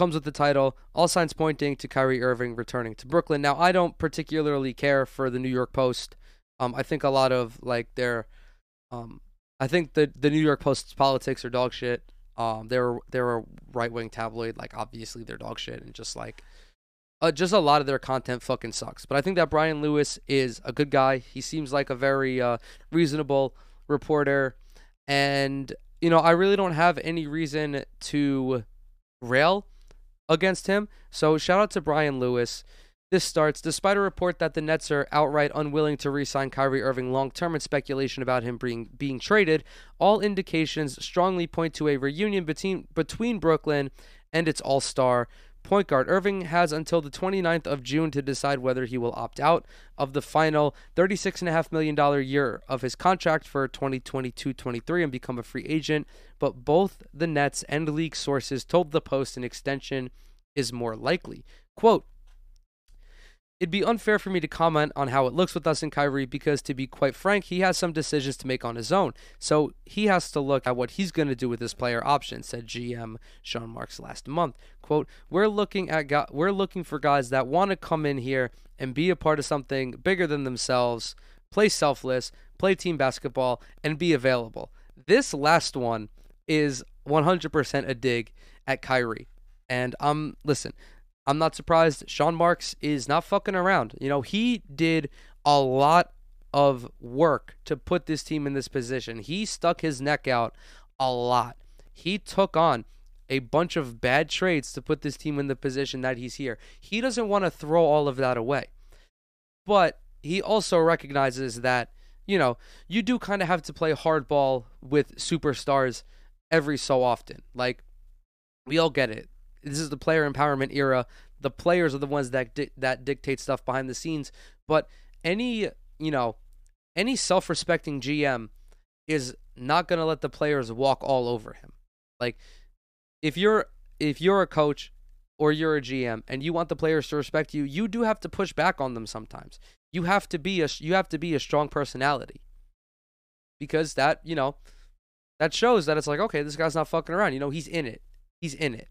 comes with the title All Signs Pointing to Kyrie Irving Returning to Brooklyn. Now, I don't particularly care for the New York Post. Um, I think a lot of like their, um, I think the the New York Post's politics are dog shit. Um, they're they're a right wing tabloid. Like obviously they're dog shit, and just like, uh, just a lot of their content fucking sucks. But I think that Brian Lewis is a good guy. He seems like a very uh, reasonable reporter, and you know I really don't have any reason to rail against him. So shout out to Brian Lewis. This starts despite a report that the Nets are outright unwilling to re-sign Kyrie Irving long-term and speculation about him being being traded. All indications strongly point to a reunion between between Brooklyn and its All-Star point guard. Irving has until the 29th of June to decide whether he will opt out of the final $36.5 million year of his contract for 2022 23 and become a free agent. But both the Nets and league sources told the Post an extension is more likely. Quote, It'd be unfair for me to comment on how it looks with us and Kyrie because, to be quite frank, he has some decisions to make on his own. So he has to look at what he's going to do with his player option," said GM Sean Marks last month. "Quote: We're looking at go- we're looking for guys that want to come in here and be a part of something bigger than themselves, play selfless, play team basketball, and be available." This last one is 100% a dig at Kyrie. And um, listen, I'm not surprised. Sean Marks is not fucking around. You know, he did a lot of work to put this team in this position. He stuck his neck out a lot. He took on a bunch of bad trades to put this team in the position that he's here. He doesn't want to throw all of that away. But he also recognizes that, you know, you do kind of have to play hardball with superstars every so often. Like, we all get it this is the player empowerment era. the players are the ones that di- that dictate stuff behind the scenes. But any you know any self-respecting GM is not going to let the players walk all over him. Like if you're if you're a coach or you're a GM and you want the players to respect you, you do have to push back on them sometimes. You have to be a you have to be a strong personality. Because that, you know, that shows that it's like, okay, this guy's not fucking around. You know, he's in it. He's in it.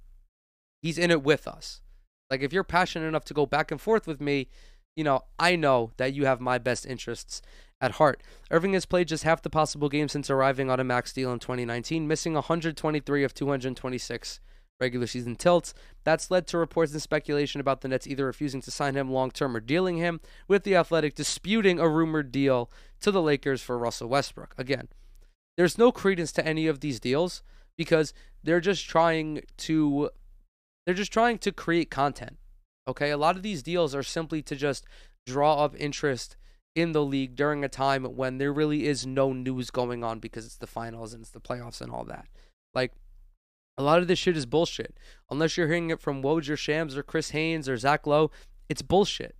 He's in it with us. Like if you're passionate enough to go back and forth with me, you know, I know that you have my best interests at heart. Irving has played just half the possible games since arriving on a max deal in 2019, missing 123 of 226 regular season tilts. That's led to reports and speculation about the Nets either refusing to sign him long term or dealing him, with the Athletic disputing a rumored deal to the Lakers for Russell Westbrook. Again, there's no credence to any of these deals because they're just trying to they're just trying to create content. Okay? A lot of these deals are simply to just draw up interest in the league during a time when there really is no news going on because it's the finals and it's the playoffs and all that. Like a lot of this shit is bullshit. Unless you're hearing it from Woj or Shams or Chris Haynes or Zach Lowe, it's bullshit.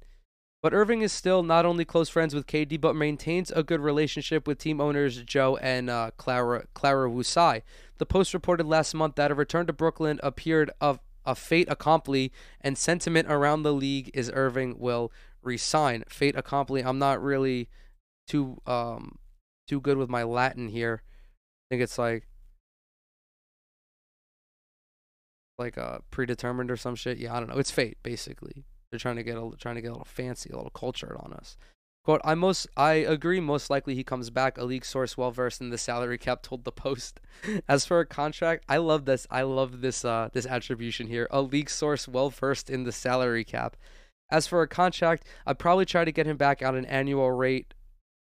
But Irving is still not only close friends with KD, but maintains a good relationship with team owners Joe and uh, Clara Clara Wu Tsai. The Post reported last month that a return to Brooklyn appeared of a fait accompli, and sentiment around the league is Irving will resign. Fait accompli. I'm not really too um too good with my Latin here. I think it's like like uh predetermined or some shit. Yeah, I don't know. It's fate basically. They're trying to get a trying to get a little fancy, a little cultured on us. Quote, I most I agree most likely he comes back. A league source well versed in the salary cap told the post. As for a contract, I love this. I love this uh this attribution here. A league source well versed in the salary cap. As for a contract, I'd probably try to get him back at an annual rate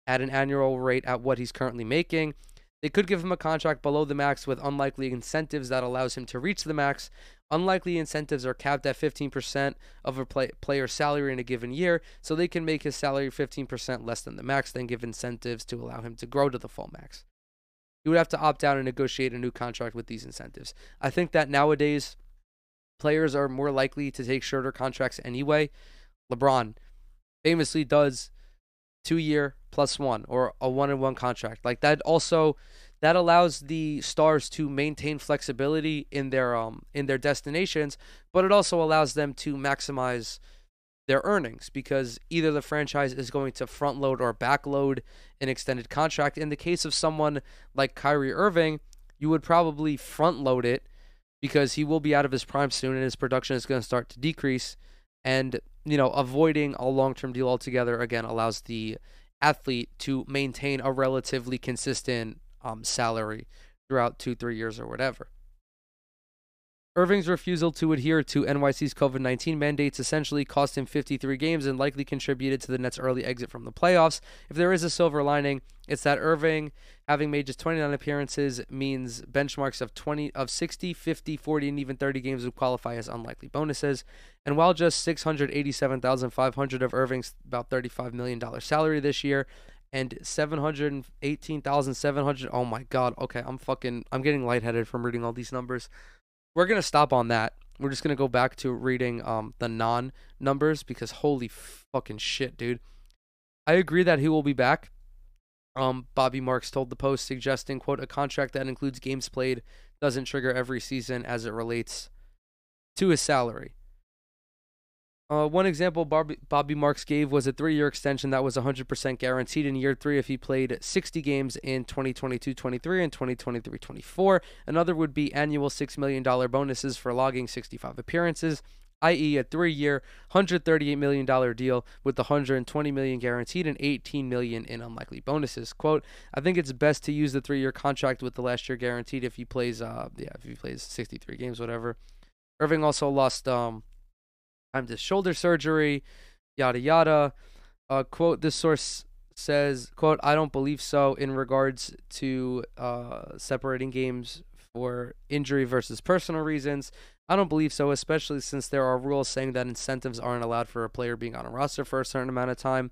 at an annual rate at what he's currently making. They could give him a contract below the max with unlikely incentives that allows him to reach the max. Unlikely incentives are capped at 15% of a play- player's salary in a given year, so they can make his salary 15% less than the max, then give incentives to allow him to grow to the full max. He would have to opt out and negotiate a new contract with these incentives. I think that nowadays players are more likely to take shorter contracts anyway. LeBron famously does two year plus one or a one and one contract. Like that also that allows the stars to maintain flexibility in their um in their destinations, but it also allows them to maximize their earnings because either the franchise is going to front load or back load an extended contract. In the case of someone like Kyrie Irving, you would probably front load it because he will be out of his prime soon and his production is going to start to decrease. And, you know, avoiding a long term deal altogether again allows the athlete to maintain a relatively consistent um, salary throughout two, three years or whatever. Irving's refusal to adhere to NYC's COVID 19 mandates essentially cost him 53 games and likely contributed to the Nets' early exit from the playoffs. If there is a silver lining, it's that Irving, having made just 29 appearances, means benchmarks of 20 of 60, 50, 40, and even 30 games would qualify as unlikely bonuses. And while just 687,500 of Irving's about 35 million dollar salary this year and 718,700 oh my god, okay, I'm fucking I'm getting lightheaded from reading all these numbers we're gonna stop on that. We're just gonna go back to reading um the non numbers because holy fucking shit, dude. I agree that he will be back. Um, Bobby Marks told the Post, suggesting quote a contract that includes games played doesn't trigger every season as it relates to his salary. Uh, one example Bobby, Bobby Marks gave was a three year extension that was 100% guaranteed in year three if he played 60 games in 2022 23 and 2023 24. Another would be annual $6 million bonuses for logging 65 appearances, i.e., a three year, $138 million deal with the 120 million guaranteed and 18 million in unlikely bonuses. Quote, I think it's best to use the three year contract with the last year guaranteed if he plays, uh, yeah, if he plays 63 games, whatever. Irving also lost, um, time to shoulder surgery, yada yada. Uh, quote: This source says, "quote I don't believe so in regards to uh, separating games for injury versus personal reasons. I don't believe so, especially since there are rules saying that incentives aren't allowed for a player being on a roster for a certain amount of time."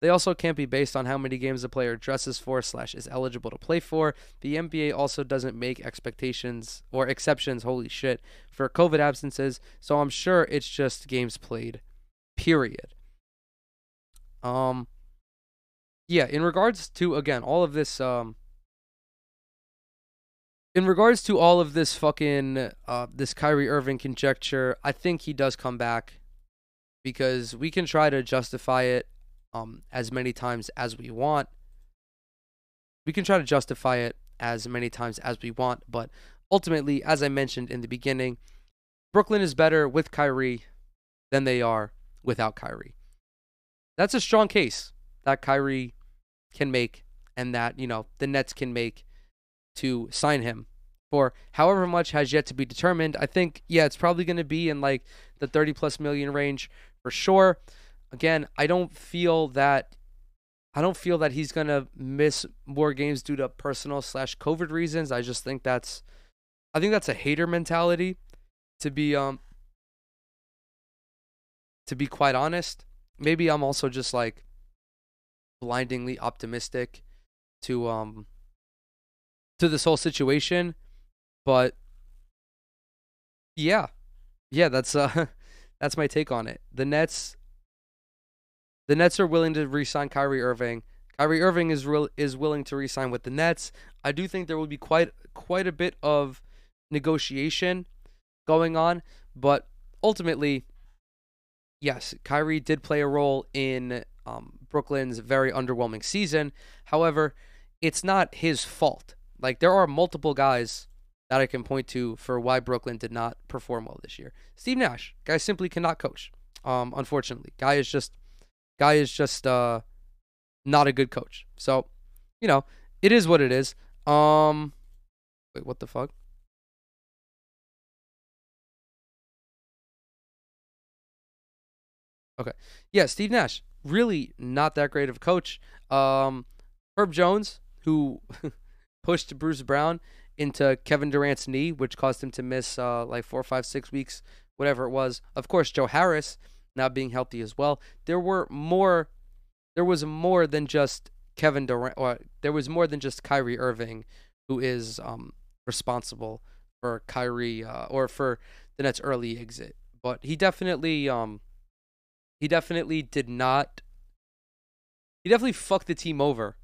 They also can't be based on how many games a player dresses for slash is eligible to play for. The NBA also doesn't make expectations or exceptions, holy shit, for COVID absences, so I'm sure it's just games played. Period. Um yeah, in regards to again all of this um in regards to all of this fucking uh this Kyrie Irving conjecture, I think he does come back because we can try to justify it um as many times as we want. We can try to justify it as many times as we want, but ultimately, as I mentioned in the beginning, Brooklyn is better with Kyrie than they are without Kyrie. That's a strong case that Kyrie can make and that, you know, the Nets can make to sign him for however much has yet to be determined. I think, yeah, it's probably going to be in like the 30 plus million range for sure. Again, I don't feel that. I don't feel that he's gonna miss more games due to personal slash COVID reasons. I just think that's, I think that's a hater mentality, to be um, to be quite honest. Maybe I'm also just like blindingly optimistic to um to this whole situation but yeah yeah that's uh that's my take on it the nets the nets are willing to re-sign Kyrie Irving Kyrie Irving is real is willing to re-sign with the Nets I do think there will be quite quite a bit of negotiation going on but ultimately yes Kyrie did play a role in um, Brooklyn's very underwhelming season. However, it's not his fault. Like there are multiple guys that I can point to for why Brooklyn did not perform well this year. Steve Nash, guy simply cannot coach. Um, unfortunately, guy is just guy is just uh not a good coach. So, you know, it is what it is. Um, wait, what the fuck? Okay, yeah, Steve Nash really not that great of a coach. Um, Herb Jones, who pushed Bruce Brown into Kevin Durant's knee, which caused him to miss uh, like four, five, six weeks, whatever it was. Of course, Joe Harris not being healthy as well. There were more. There was more than just Kevin Durant, or there was more than just Kyrie Irving, who is um, responsible for Kyrie uh, or for the Nets' early exit. But he definitely um, he definitely did not. He definitely fucked the team over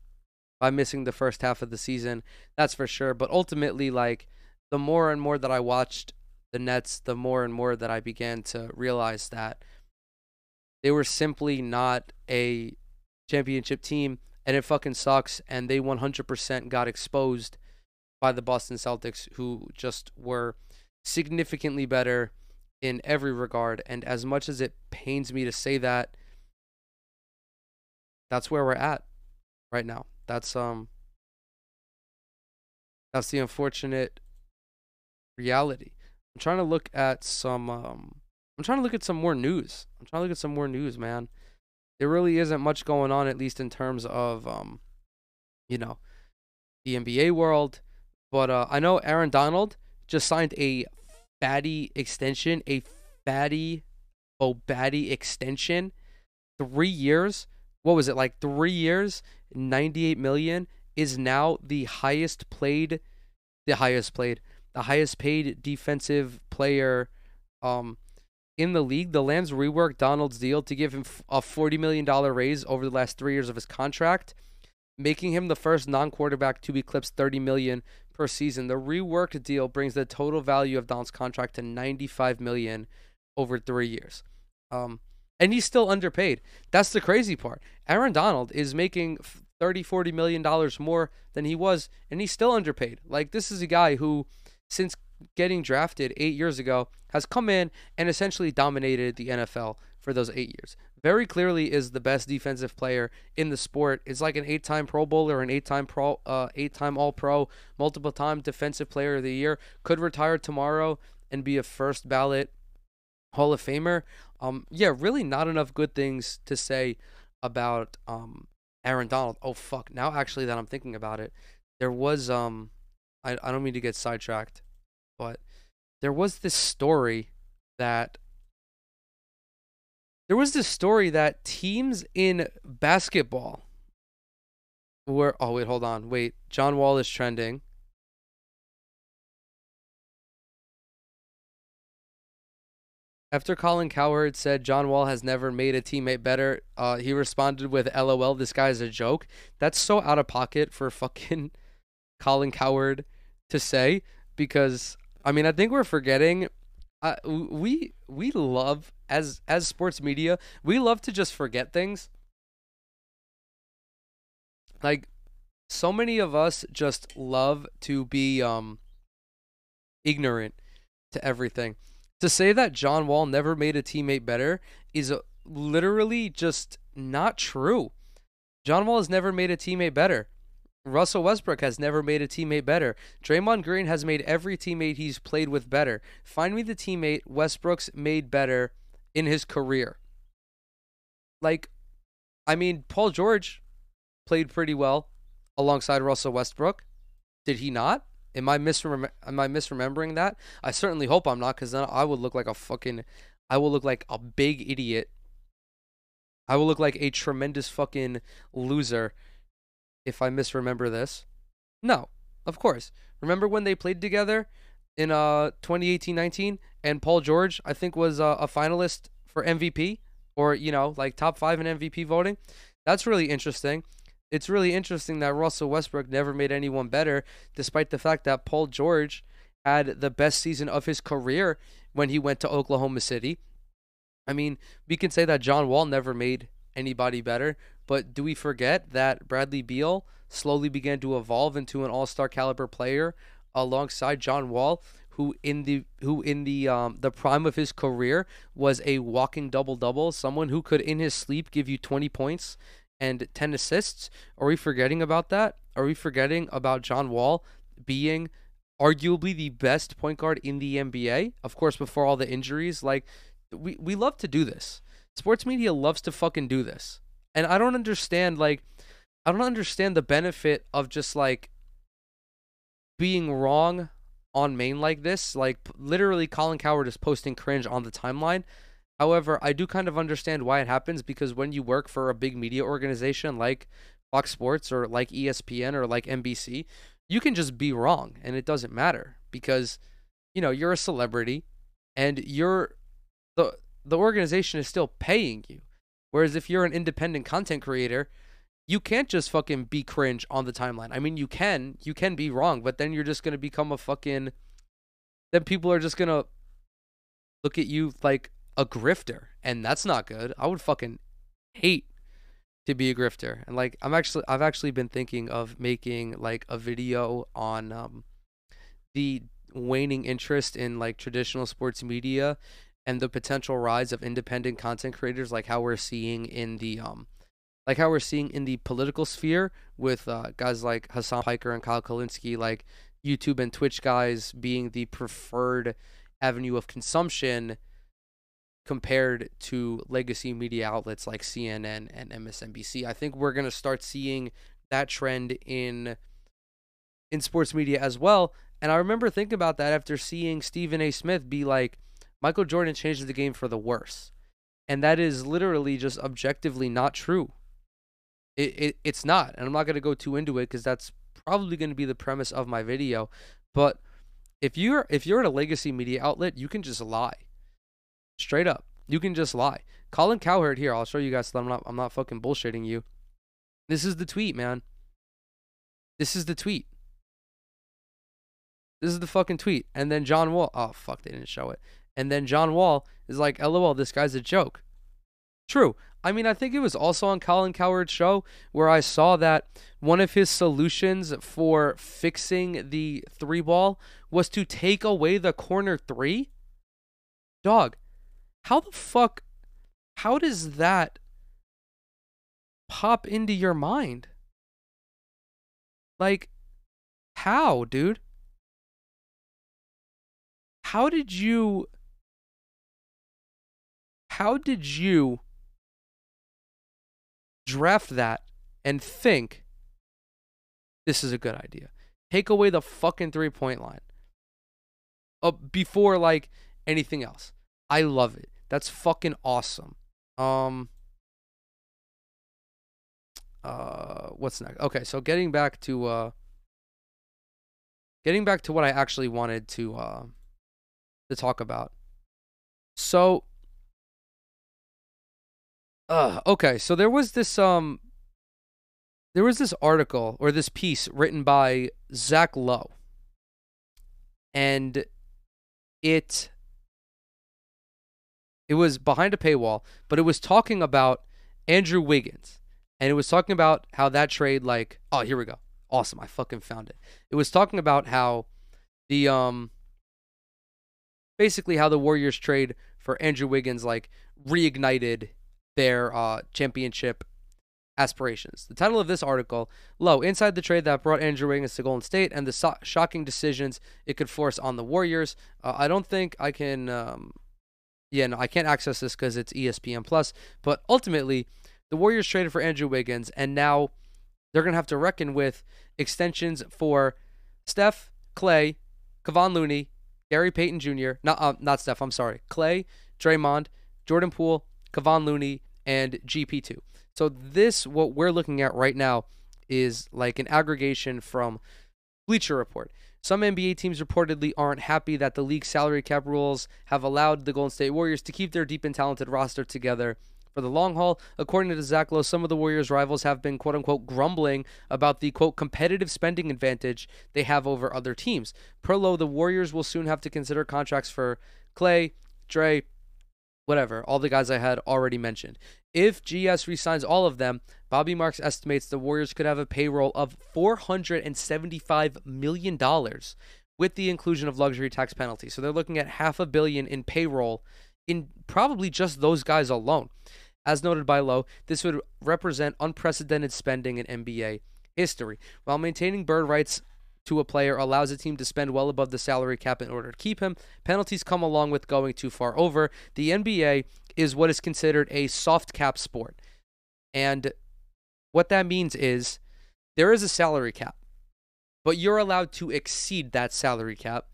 by missing the first half of the season. That's for sure. But ultimately, like, the more and more that I watched the Nets, the more and more that I began to realize that they were simply not a championship team and it fucking sucks. And they 100% got exposed by the Boston Celtics, who just were significantly better in every regard. And as much as it pains me to say that, that's where we're at right now. That's um that's the unfortunate reality. I'm trying to look at some um I'm trying to look at some more news. I'm trying to look at some more news, man. There really isn't much going on at least in terms of um you know, the NBA world, but uh I know Aaron Donald just signed a fatty extension, a fatty, oh, batty extension. Three years. What was it like? Three years, 98 million is now the highest played, the highest played, the highest paid defensive player, um, in the league. The Lambs reworked Donald's deal to give him a 40 million dollar raise over the last three years of his contract, making him the first non-quarterback to eclipse 30 million per season. The reworked deal brings the total value of Donald's contract to 95 million over 3 years. Um and he's still underpaid. That's the crazy part. Aaron Donald is making 30 40 million dollars more than he was and he's still underpaid. Like this is a guy who since getting drafted 8 years ago has come in and essentially dominated the NFL for those 8 years very clearly is the best defensive player in the sport. It's like an eight-time Pro Bowler, an eight-time Pro, uh, eight-time All-Pro, multiple-time Defensive Player of the Year. Could retire tomorrow and be a first ballot Hall of Famer. Um, yeah, really not enough good things to say about um Aaron Donald. Oh fuck! Now actually that I'm thinking about it, there was um, I I don't mean to get sidetracked, but there was this story that there was this story that teams in basketball were oh wait, hold on. Wait. John Wall is trending. After Colin Cowherd said John Wall has never made a teammate better, uh, he responded with "LOL, this guy's a joke." That's so out of pocket for fucking Colin Cowherd to say because I mean I think we're forgetting. Uh, we we love as as sports media we love to just forget things. Like so many of us just love to be um ignorant to everything to say that John Wall never made a teammate better is uh, literally just not true. John Wall has never made a teammate better. Russell Westbrook has never made a teammate better. Draymond Green has made every teammate he's played with better. Find me the teammate Westbrook's made better in his career. Like, I mean, Paul George played pretty well alongside Russell Westbrook. Did he not? Am I am I misremembering that? I certainly hope I'm not, because then I would look like a fucking, I will look like a big idiot. I will look like a tremendous fucking loser if I misremember this. No, of course. Remember when they played together in uh 2018-19 and Paul George I think was uh, a finalist for MVP or you know like top 5 in MVP voting. That's really interesting it's really interesting that Russell Westbrook never made anyone better, despite the fact that Paul George had the best season of his career when he went to Oklahoma City. I mean, we can say that John Wall never made anybody better, but do we forget that Bradley Beal slowly began to evolve into an all-star caliber player alongside John Wall, who in the who in the um, the prime of his career was a walking double double, someone who could in his sleep give you 20 points and 10 assists. Are we forgetting about that? Are we forgetting about John Wall being arguably the best point guard in the NBA? Of course, before all the injuries. Like, we, we love to do this. Sports media loves to fucking do this. And I don't understand, like, I don't understand the benefit of just, like, being wrong on main like this. Like, literally, Colin Cowherd is posting cringe on the timeline. However, I do kind of understand why it happens because when you work for a big media organization like Fox Sports or like ESPN or like NBC, you can just be wrong and it doesn't matter because you know, you're a celebrity and you're the the organization is still paying you. Whereas if you're an independent content creator, you can't just fucking be cringe on the timeline. I mean, you can, you can be wrong, but then you're just to become a fucking then people are just to look at you like a grifter, and that's not good. I would fucking hate to be a grifter. And like I'm actually I've actually been thinking of making like a video on um the waning interest in like traditional sports media and the potential rise of independent content creators like how we're seeing in the um like how we're seeing in the political sphere with uh, guys like Hasan Piker and Kyle Kulinski like YouTube and Twitch guys being the preferred avenue of consumption compared to legacy media outlets like CNN and MSNBC. I think we're going to start seeing that trend in in sports media as well. And I remember thinking about that after seeing Stephen A. Smith be like, Michael Jordan changes the game for the worse. And that is literally just objectively not true. It, it it's not. And I'm not going to go too into it because that's probably going to be the premise of my video. But if you're if you're at a legacy media outlet, you can just lie. Straight up. You can just lie. Colin Cowherd here, I'll show you guys so I'm not I'm not fucking bullshitting you. This is the tweet, man. This is the tweet. This is the fucking tweet. And then John Wall oh fuck, they didn't show it. And then John Wall is like, LOL, this guy's a joke. True. I mean, I think it was also on Colin Cowherd's show where I saw that one of his solutions for fixing the three ball was to take away the corner three. Dog, how the fuck how does that pop into your mind? Like how, dude? How did you how did you draft that and think this is a good idea? Take away the fucking three point line. Uh, before like anything else. I love it. That's fucking awesome. Um. Uh, what's next? Okay, so getting back to uh, getting back to what I actually wanted to uh, to talk about. So, uh, okay, so there was this um, there was this article or this piece written by Zach Lowe, and it it was behind a paywall, but it was talking about Andrew Wiggins. And it was talking about how that trade, like, oh, here we go. Awesome. I fucking found it. It was talking about how the, um, basically how the Warriors trade for Andrew Wiggins, like, reignited their, uh, championship aspirations. The title of this article, Lowe, Inside the Trade That Brought Andrew Wiggins to Golden State and the so- Shocking Decisions It Could Force on the Warriors. Uh, I don't think I can, um, yeah, no, I can't access this because it's ESPN Plus. But ultimately, the Warriors traded for Andrew Wiggins, and now they're gonna have to reckon with extensions for Steph, Klay, Kevon Looney, Gary Payton Jr. Not uh, not Steph. I'm sorry, Klay, Draymond, Jordan Poole, Kevon Looney, and GP2. So this, what we're looking at right now, is like an aggregation from Bleacher Report. Some NBA teams reportedly aren't happy that the league's salary cap rules have allowed the Golden State Warriors to keep their deep and talented roster together for the long haul. According to Zach Lowe, some of the Warriors' rivals have been quote unquote grumbling about the quote competitive spending advantage they have over other teams. Per Lowe, the Warriors will soon have to consider contracts for Klay, Dre, whatever, all the guys I had already mentioned. If GS resigns all of them, Bobby Marks estimates the Warriors could have a payroll of $475 million with the inclusion of luxury tax penalties. So they're looking at half a billion in payroll in probably just those guys alone. As noted by Lowe, this would represent unprecedented spending in NBA history. While maintaining bird rights to a player allows a team to spend well above the salary cap in order to keep him, penalties come along with going too far over. The NBA is what is considered a soft cap sport. And what that means is there is a salary cap, but you're allowed to exceed that salary cap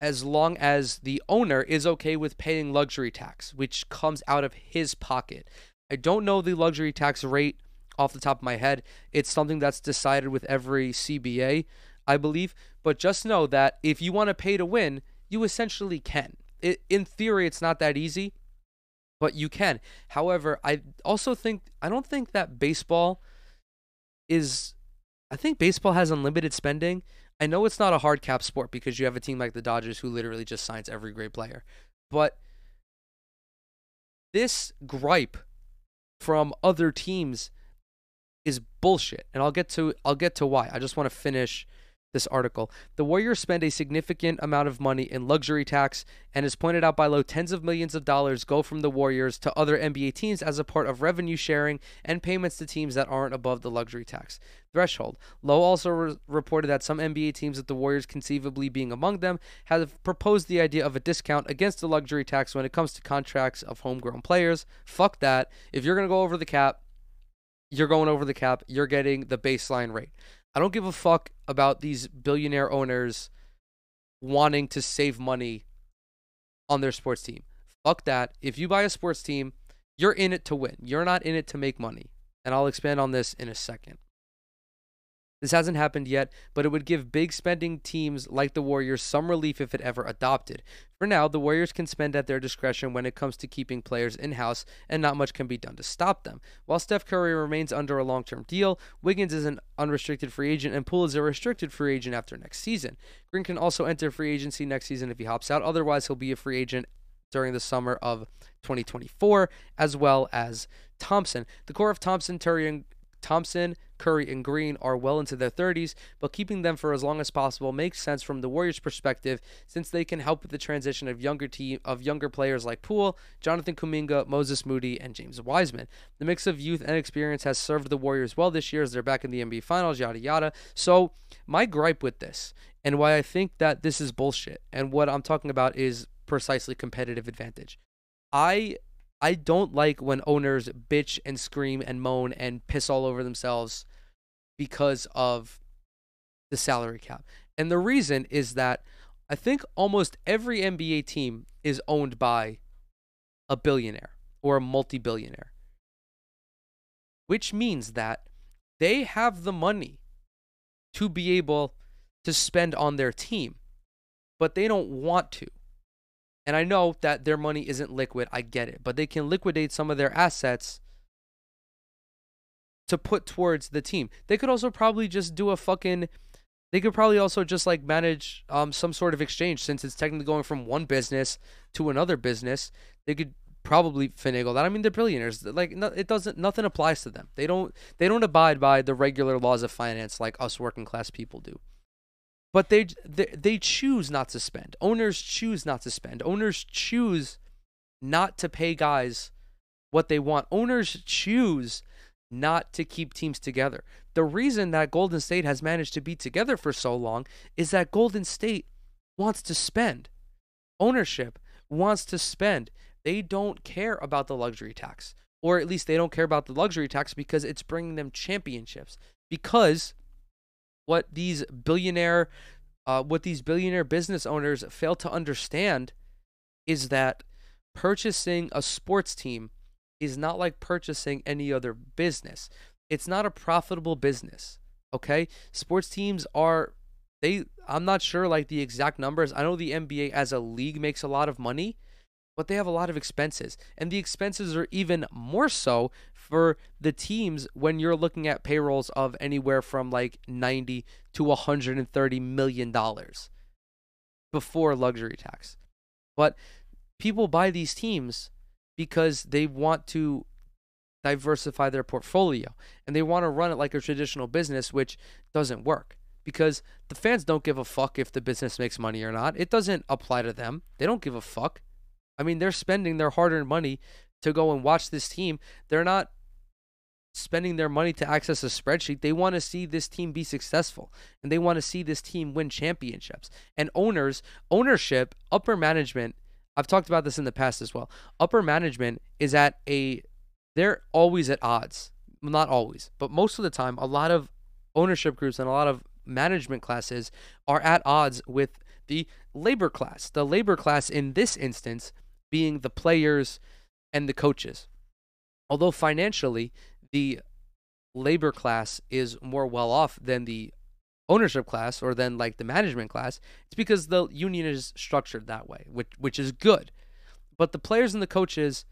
as long as the owner is okay with paying luxury tax, which comes out of his pocket. I don't know the luxury tax rate off the top of my head. It's something that's decided with every CBA, I believe. But just know that if you want to pay to win, you essentially can. It, in theory, it's not that easy, but you can. However, I also think I don't think that baseball is. I think baseball has unlimited spending. I know it's not a hard cap sport because you have a team like the Dodgers who literally just signs every great player, but this gripe from other teams is bullshit, and I'll get to I'll get to why. I just want to finish this article. The Warriors spend a significant amount of money in luxury tax, and as pointed out by Lowe, tens of millions of dollars go from the Warriors to other NBA teams as a part of revenue sharing and payments to teams that aren't above the luxury tax threshold. Lowe also re- reported that some NBA teams, with the Warriors conceivably being among them, have proposed the idea of a discount against the luxury tax when it comes to contracts of homegrown players. Fuck that. If you're going to go over the cap, you're going over the cap. You're getting the baseline rate. I don't give a fuck about these billionaire owners wanting to save money on their sports team. Fuck that. If you buy a sports team, you're in it to win. You're not in it to make money. And I'll expand on this in a second. This hasn't happened yet, but it would give big spending teams like the Warriors some relief if it ever adopted. For now, the Warriors can spend at their discretion when it comes to keeping players in house, and not much can be done to stop them. While Steph Curry remains under a long term deal, Wiggins is an unrestricted free agent, and Poole is a restricted free agent after next season. Green can also enter free agency next season if he hops out, otherwise, he'll be a free agent during the summer of 2024, as well as Thompson. The core of Thompson, Curry, and Thompson, Curry, and Green are well into their 30s, but keeping them for as long as possible makes sense from the Warriors' perspective since they can help with the transition of younger team of younger players like Poole, Jonathan Kuminga, Moses Moody, and James Wiseman. The mix of youth and experience has served the Warriors well this year as they're back in the NBA Finals, yada yada. So my gripe with this and why I think that this is bullshit and what I'm talking about is precisely competitive advantage. I I don't like when owners bitch and scream and moan and piss all over themselves because of the salary cap. And the reason is that I think almost every NBA team is owned by a billionaire or a multi-billionaire. Which means that they have the money to be able to spend on their team, but they don't want to. And I know that their money isn't liquid, I get it, but they can liquidate some of their assets to put towards the team. They could also probably just do a fucking they could probably also just like manage um some sort of exchange since it's technically going from one business to another business. They could probably finagle that. I mean, they're billionaires. Like no, it doesn't nothing applies to them. They don't they don't abide by the regular laws of finance like us working class people do. But they they, they choose not to spend. Owners choose not to spend. Owners choose not to pay guys what they want. Owners choose not to keep teams together. The reason that Golden State has managed to be together for so long is that Golden State wants to spend. Ownership wants to spend. They don't care about the luxury tax, or at least they don't care about the luxury tax because it's bringing them championships. Because what these billionaire, uh, what these billionaire business owners fail to understand is that purchasing a sports team is not like purchasing any other business. It's not a profitable business. Okay? Sports teams are they I'm not sure like the exact numbers. I know the NBA as a league makes a lot of money, but they have a lot of expenses. And the expenses are even more so for the teams when you're looking at payrolls of anywhere from like 90 to 130 million dollars before luxury tax. But people buy these teams because they want to diversify their portfolio and they want to run it like a traditional business, which doesn't work because the fans don't give a fuck if the business makes money or not. It doesn't apply to them. They don't give a fuck. I mean, they're spending their hard earned money to go and watch this team. They're not spending their money to access a spreadsheet. They want to see this team be successful and they want to see this team win championships. And owners, ownership, upper management I've talked about this in the past as well. Upper management is at a they're always at odds. Not always, but most of the time a lot of ownership groups and a lot of management classes are at odds with the labor class. The labor class in this instance being the players and the coaches. Although financially the labor class is more well off than the ownership class or then like the management class, it's because the union is structured that way, which which is good. But the players and the coaches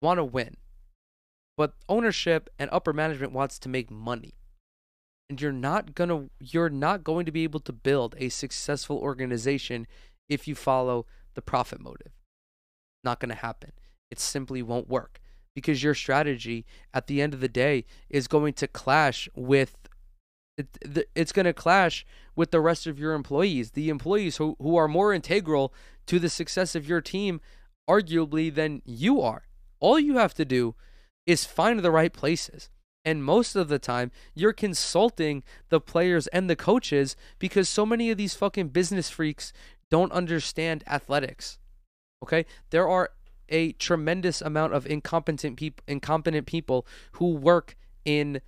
want to win. But ownership and upper management wants to make money. And you're not to you're not going to be able to build a successful organization if you follow the profit motive. Not going to happen. It simply won't work because your strategy at the end of the day is going to clash with it, it's going to clash with the rest of your employees, the employees who, who are more integral to the success of your team, arguably, than you are. All you have to do is find the right places. And most of the time, you're consulting the players and the coaches because so many of these fucking business freaks don't understand athletics. Okay? There are a tremendous amount of incompetent people incompetent people who work in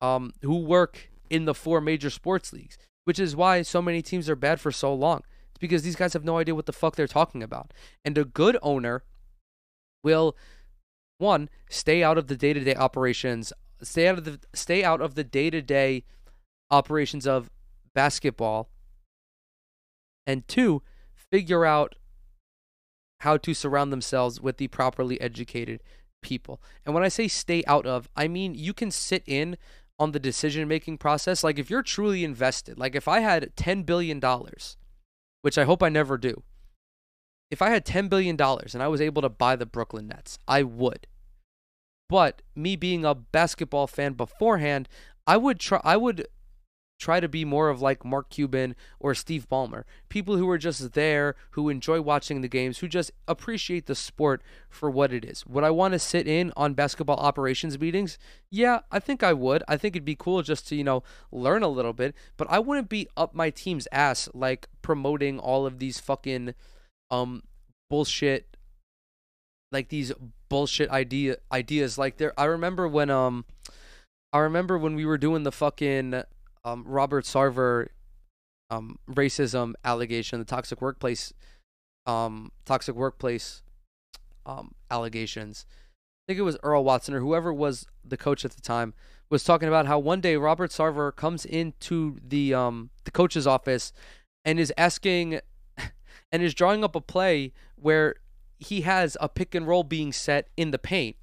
um who work in the four major sports leagues, which is why so many teams are bad for so long. It's because these guys have no idea what the fuck they're talking about. And a good owner will one stay out of the day-to-day operations, stay out of the stay out of the day-to-day operations of basketball. And two, figure out how to surround themselves with the properly educated people. And when I say stay out of, I mean you can sit in on the decision making process. Like if you're truly invested, like if I had $10 billion, which I hope I never do, if I had $10 billion and I was able to buy the Brooklyn Nets, I would. But me being a basketball fan beforehand, I would try I would try to be more of like Mark Cuban or Steve Ballmer. People who are just there, who enjoy watching the games, who just appreciate the sport for what it is. Would I want to sit in on basketball operations meetings? Yeah, I think I would. I think it'd be cool just to, you know, learn a little bit, but I wouldn't be up my team's ass like promoting all of these fucking um bullshit like these bullshit idea ideas like there I remember when um I remember when we were doing the fucking um, Robert Sarver um, racism allegation, the toxic workplace, um, toxic workplace um, allegations. I think it was Earl Watson or whoever was the coach at the time was talking about how one day Robert Sarver comes into the um the coach's office and is asking and is drawing up a play where he has a pick and roll being set in the paint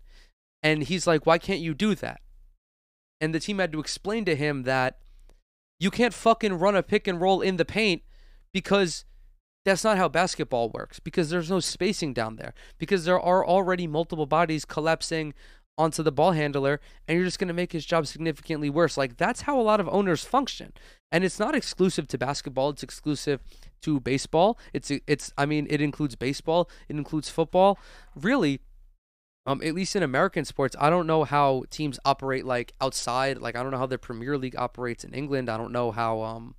and he's like why can't you do that and the team had to explain to him that you can't fucking run a pick and roll in the paint because that's not how basketball works because there's no spacing down there because there are already multiple bodies collapsing onto the ball handler and you're just going to make his job significantly worse. Like that's how a lot of owners function. And it's not exclusive to basketball it's exclusive to baseball. It's it's i mean it includes baseball it includes football. Really um, at least in American sports, I don't know how teams operate like outside. Like I don't know how the Premier League operates in England. I don't know how um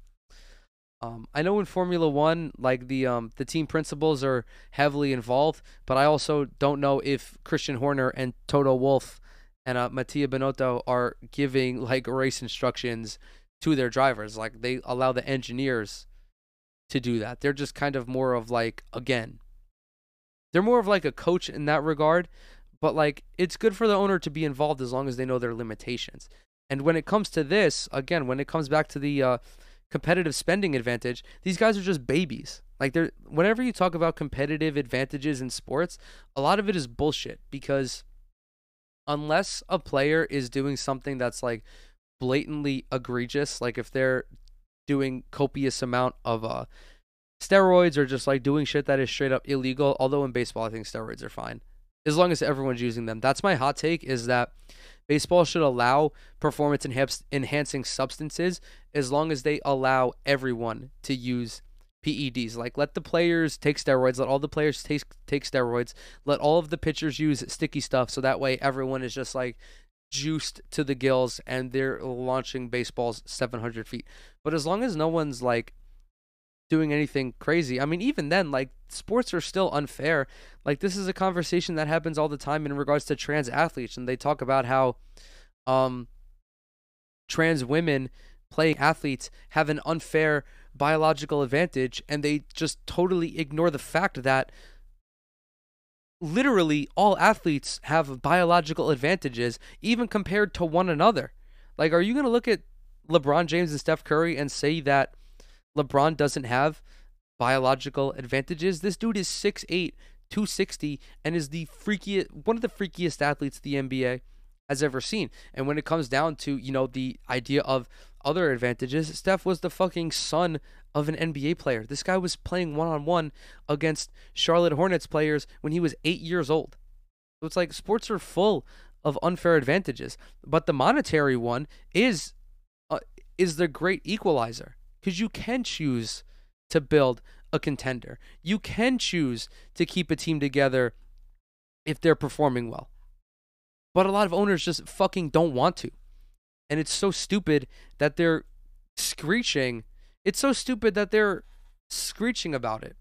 um I know in Formula 1 like the um the team principals are heavily involved, but I also don't know if Christian Horner and Toto Wolff and uh, Mattia Binotto are giving like race instructions to their drivers. Like they allow the engineers to do that. They're just kind of more of like again, they're more of like a coach in that regard, but like it's good for the owner to be involved as long as they know their limitations. And when it comes to this, again, when it comes back to the uh, competitive spending advantage, these guys are just babies. Like they're whenever you talk about competitive advantages in sports, a lot of it is bullshit because unless a player is doing something that's like blatantly egregious, like if they're doing copious amount of uh steroids or just like doing shit that is straight up illegal, although in baseball I think steroids are fine as long as everyone's using them. That's my hot take is that baseball should allow performance enhancing substances as long as they allow everyone to use PEDs. Like let the players take steroids, let all the players take take steroids, let all of the pitchers use sticky stuff so that way everyone is just like juiced to the gills and they're launching baseballs 700 feet. But as long as no one's like doing anything crazy. I mean, even then, like sports are still unfair. Like this is a conversation that happens all the time in regards to trans athletes, and they talk about how um, trans women playing athletes have an unfair biological advantage, and they just totally ignore the fact that literally all athletes have biological advantages, even compared to one another. Like, are you going to look at LeBron James and Steph Curry and say that LeBron doesn't have biological advantages. This dude is 6'8, 260, and is the freakiest one of the freakiest athletes the NBA has ever seen. And when it comes down to, you know, the idea of other advantages, Steph was the fucking son of an NBA player. This guy was playing one on one against Charlotte Hornets players when he was eight years old. So it's like sports are full of unfair advantages, but the monetary one is uh, is the great equalizer because you can choose to build a contender. You can choose to keep a team together if they're performing well. But a lot of owners just fucking don't want to. And it's so stupid that they're screeching. It's so stupid that they're screeching about it.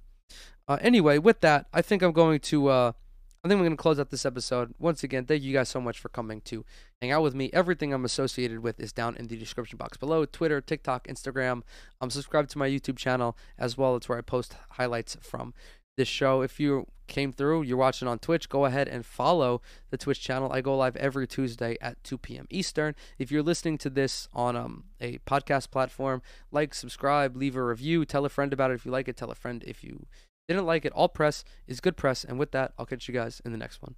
Uh, anyway, with that, I think I'm going to uh, I think we're going to close out this episode. Once again, thank you guys so much for coming to hang out with me. Everything I'm associated with is down in the description box below Twitter, TikTok, Instagram. I'm subscribed to my YouTube channel as well. It's where I post highlights from this show. If you came through, you're watching on Twitch, go ahead and follow the Twitch channel. I go live every Tuesday at 2 p.m. Eastern. If you're listening to this on um, a podcast platform, like, subscribe, leave a review, tell a friend about it if you like it, tell a friend if you didn't like it, all press is good press. And with that, I'll catch you guys in the next one.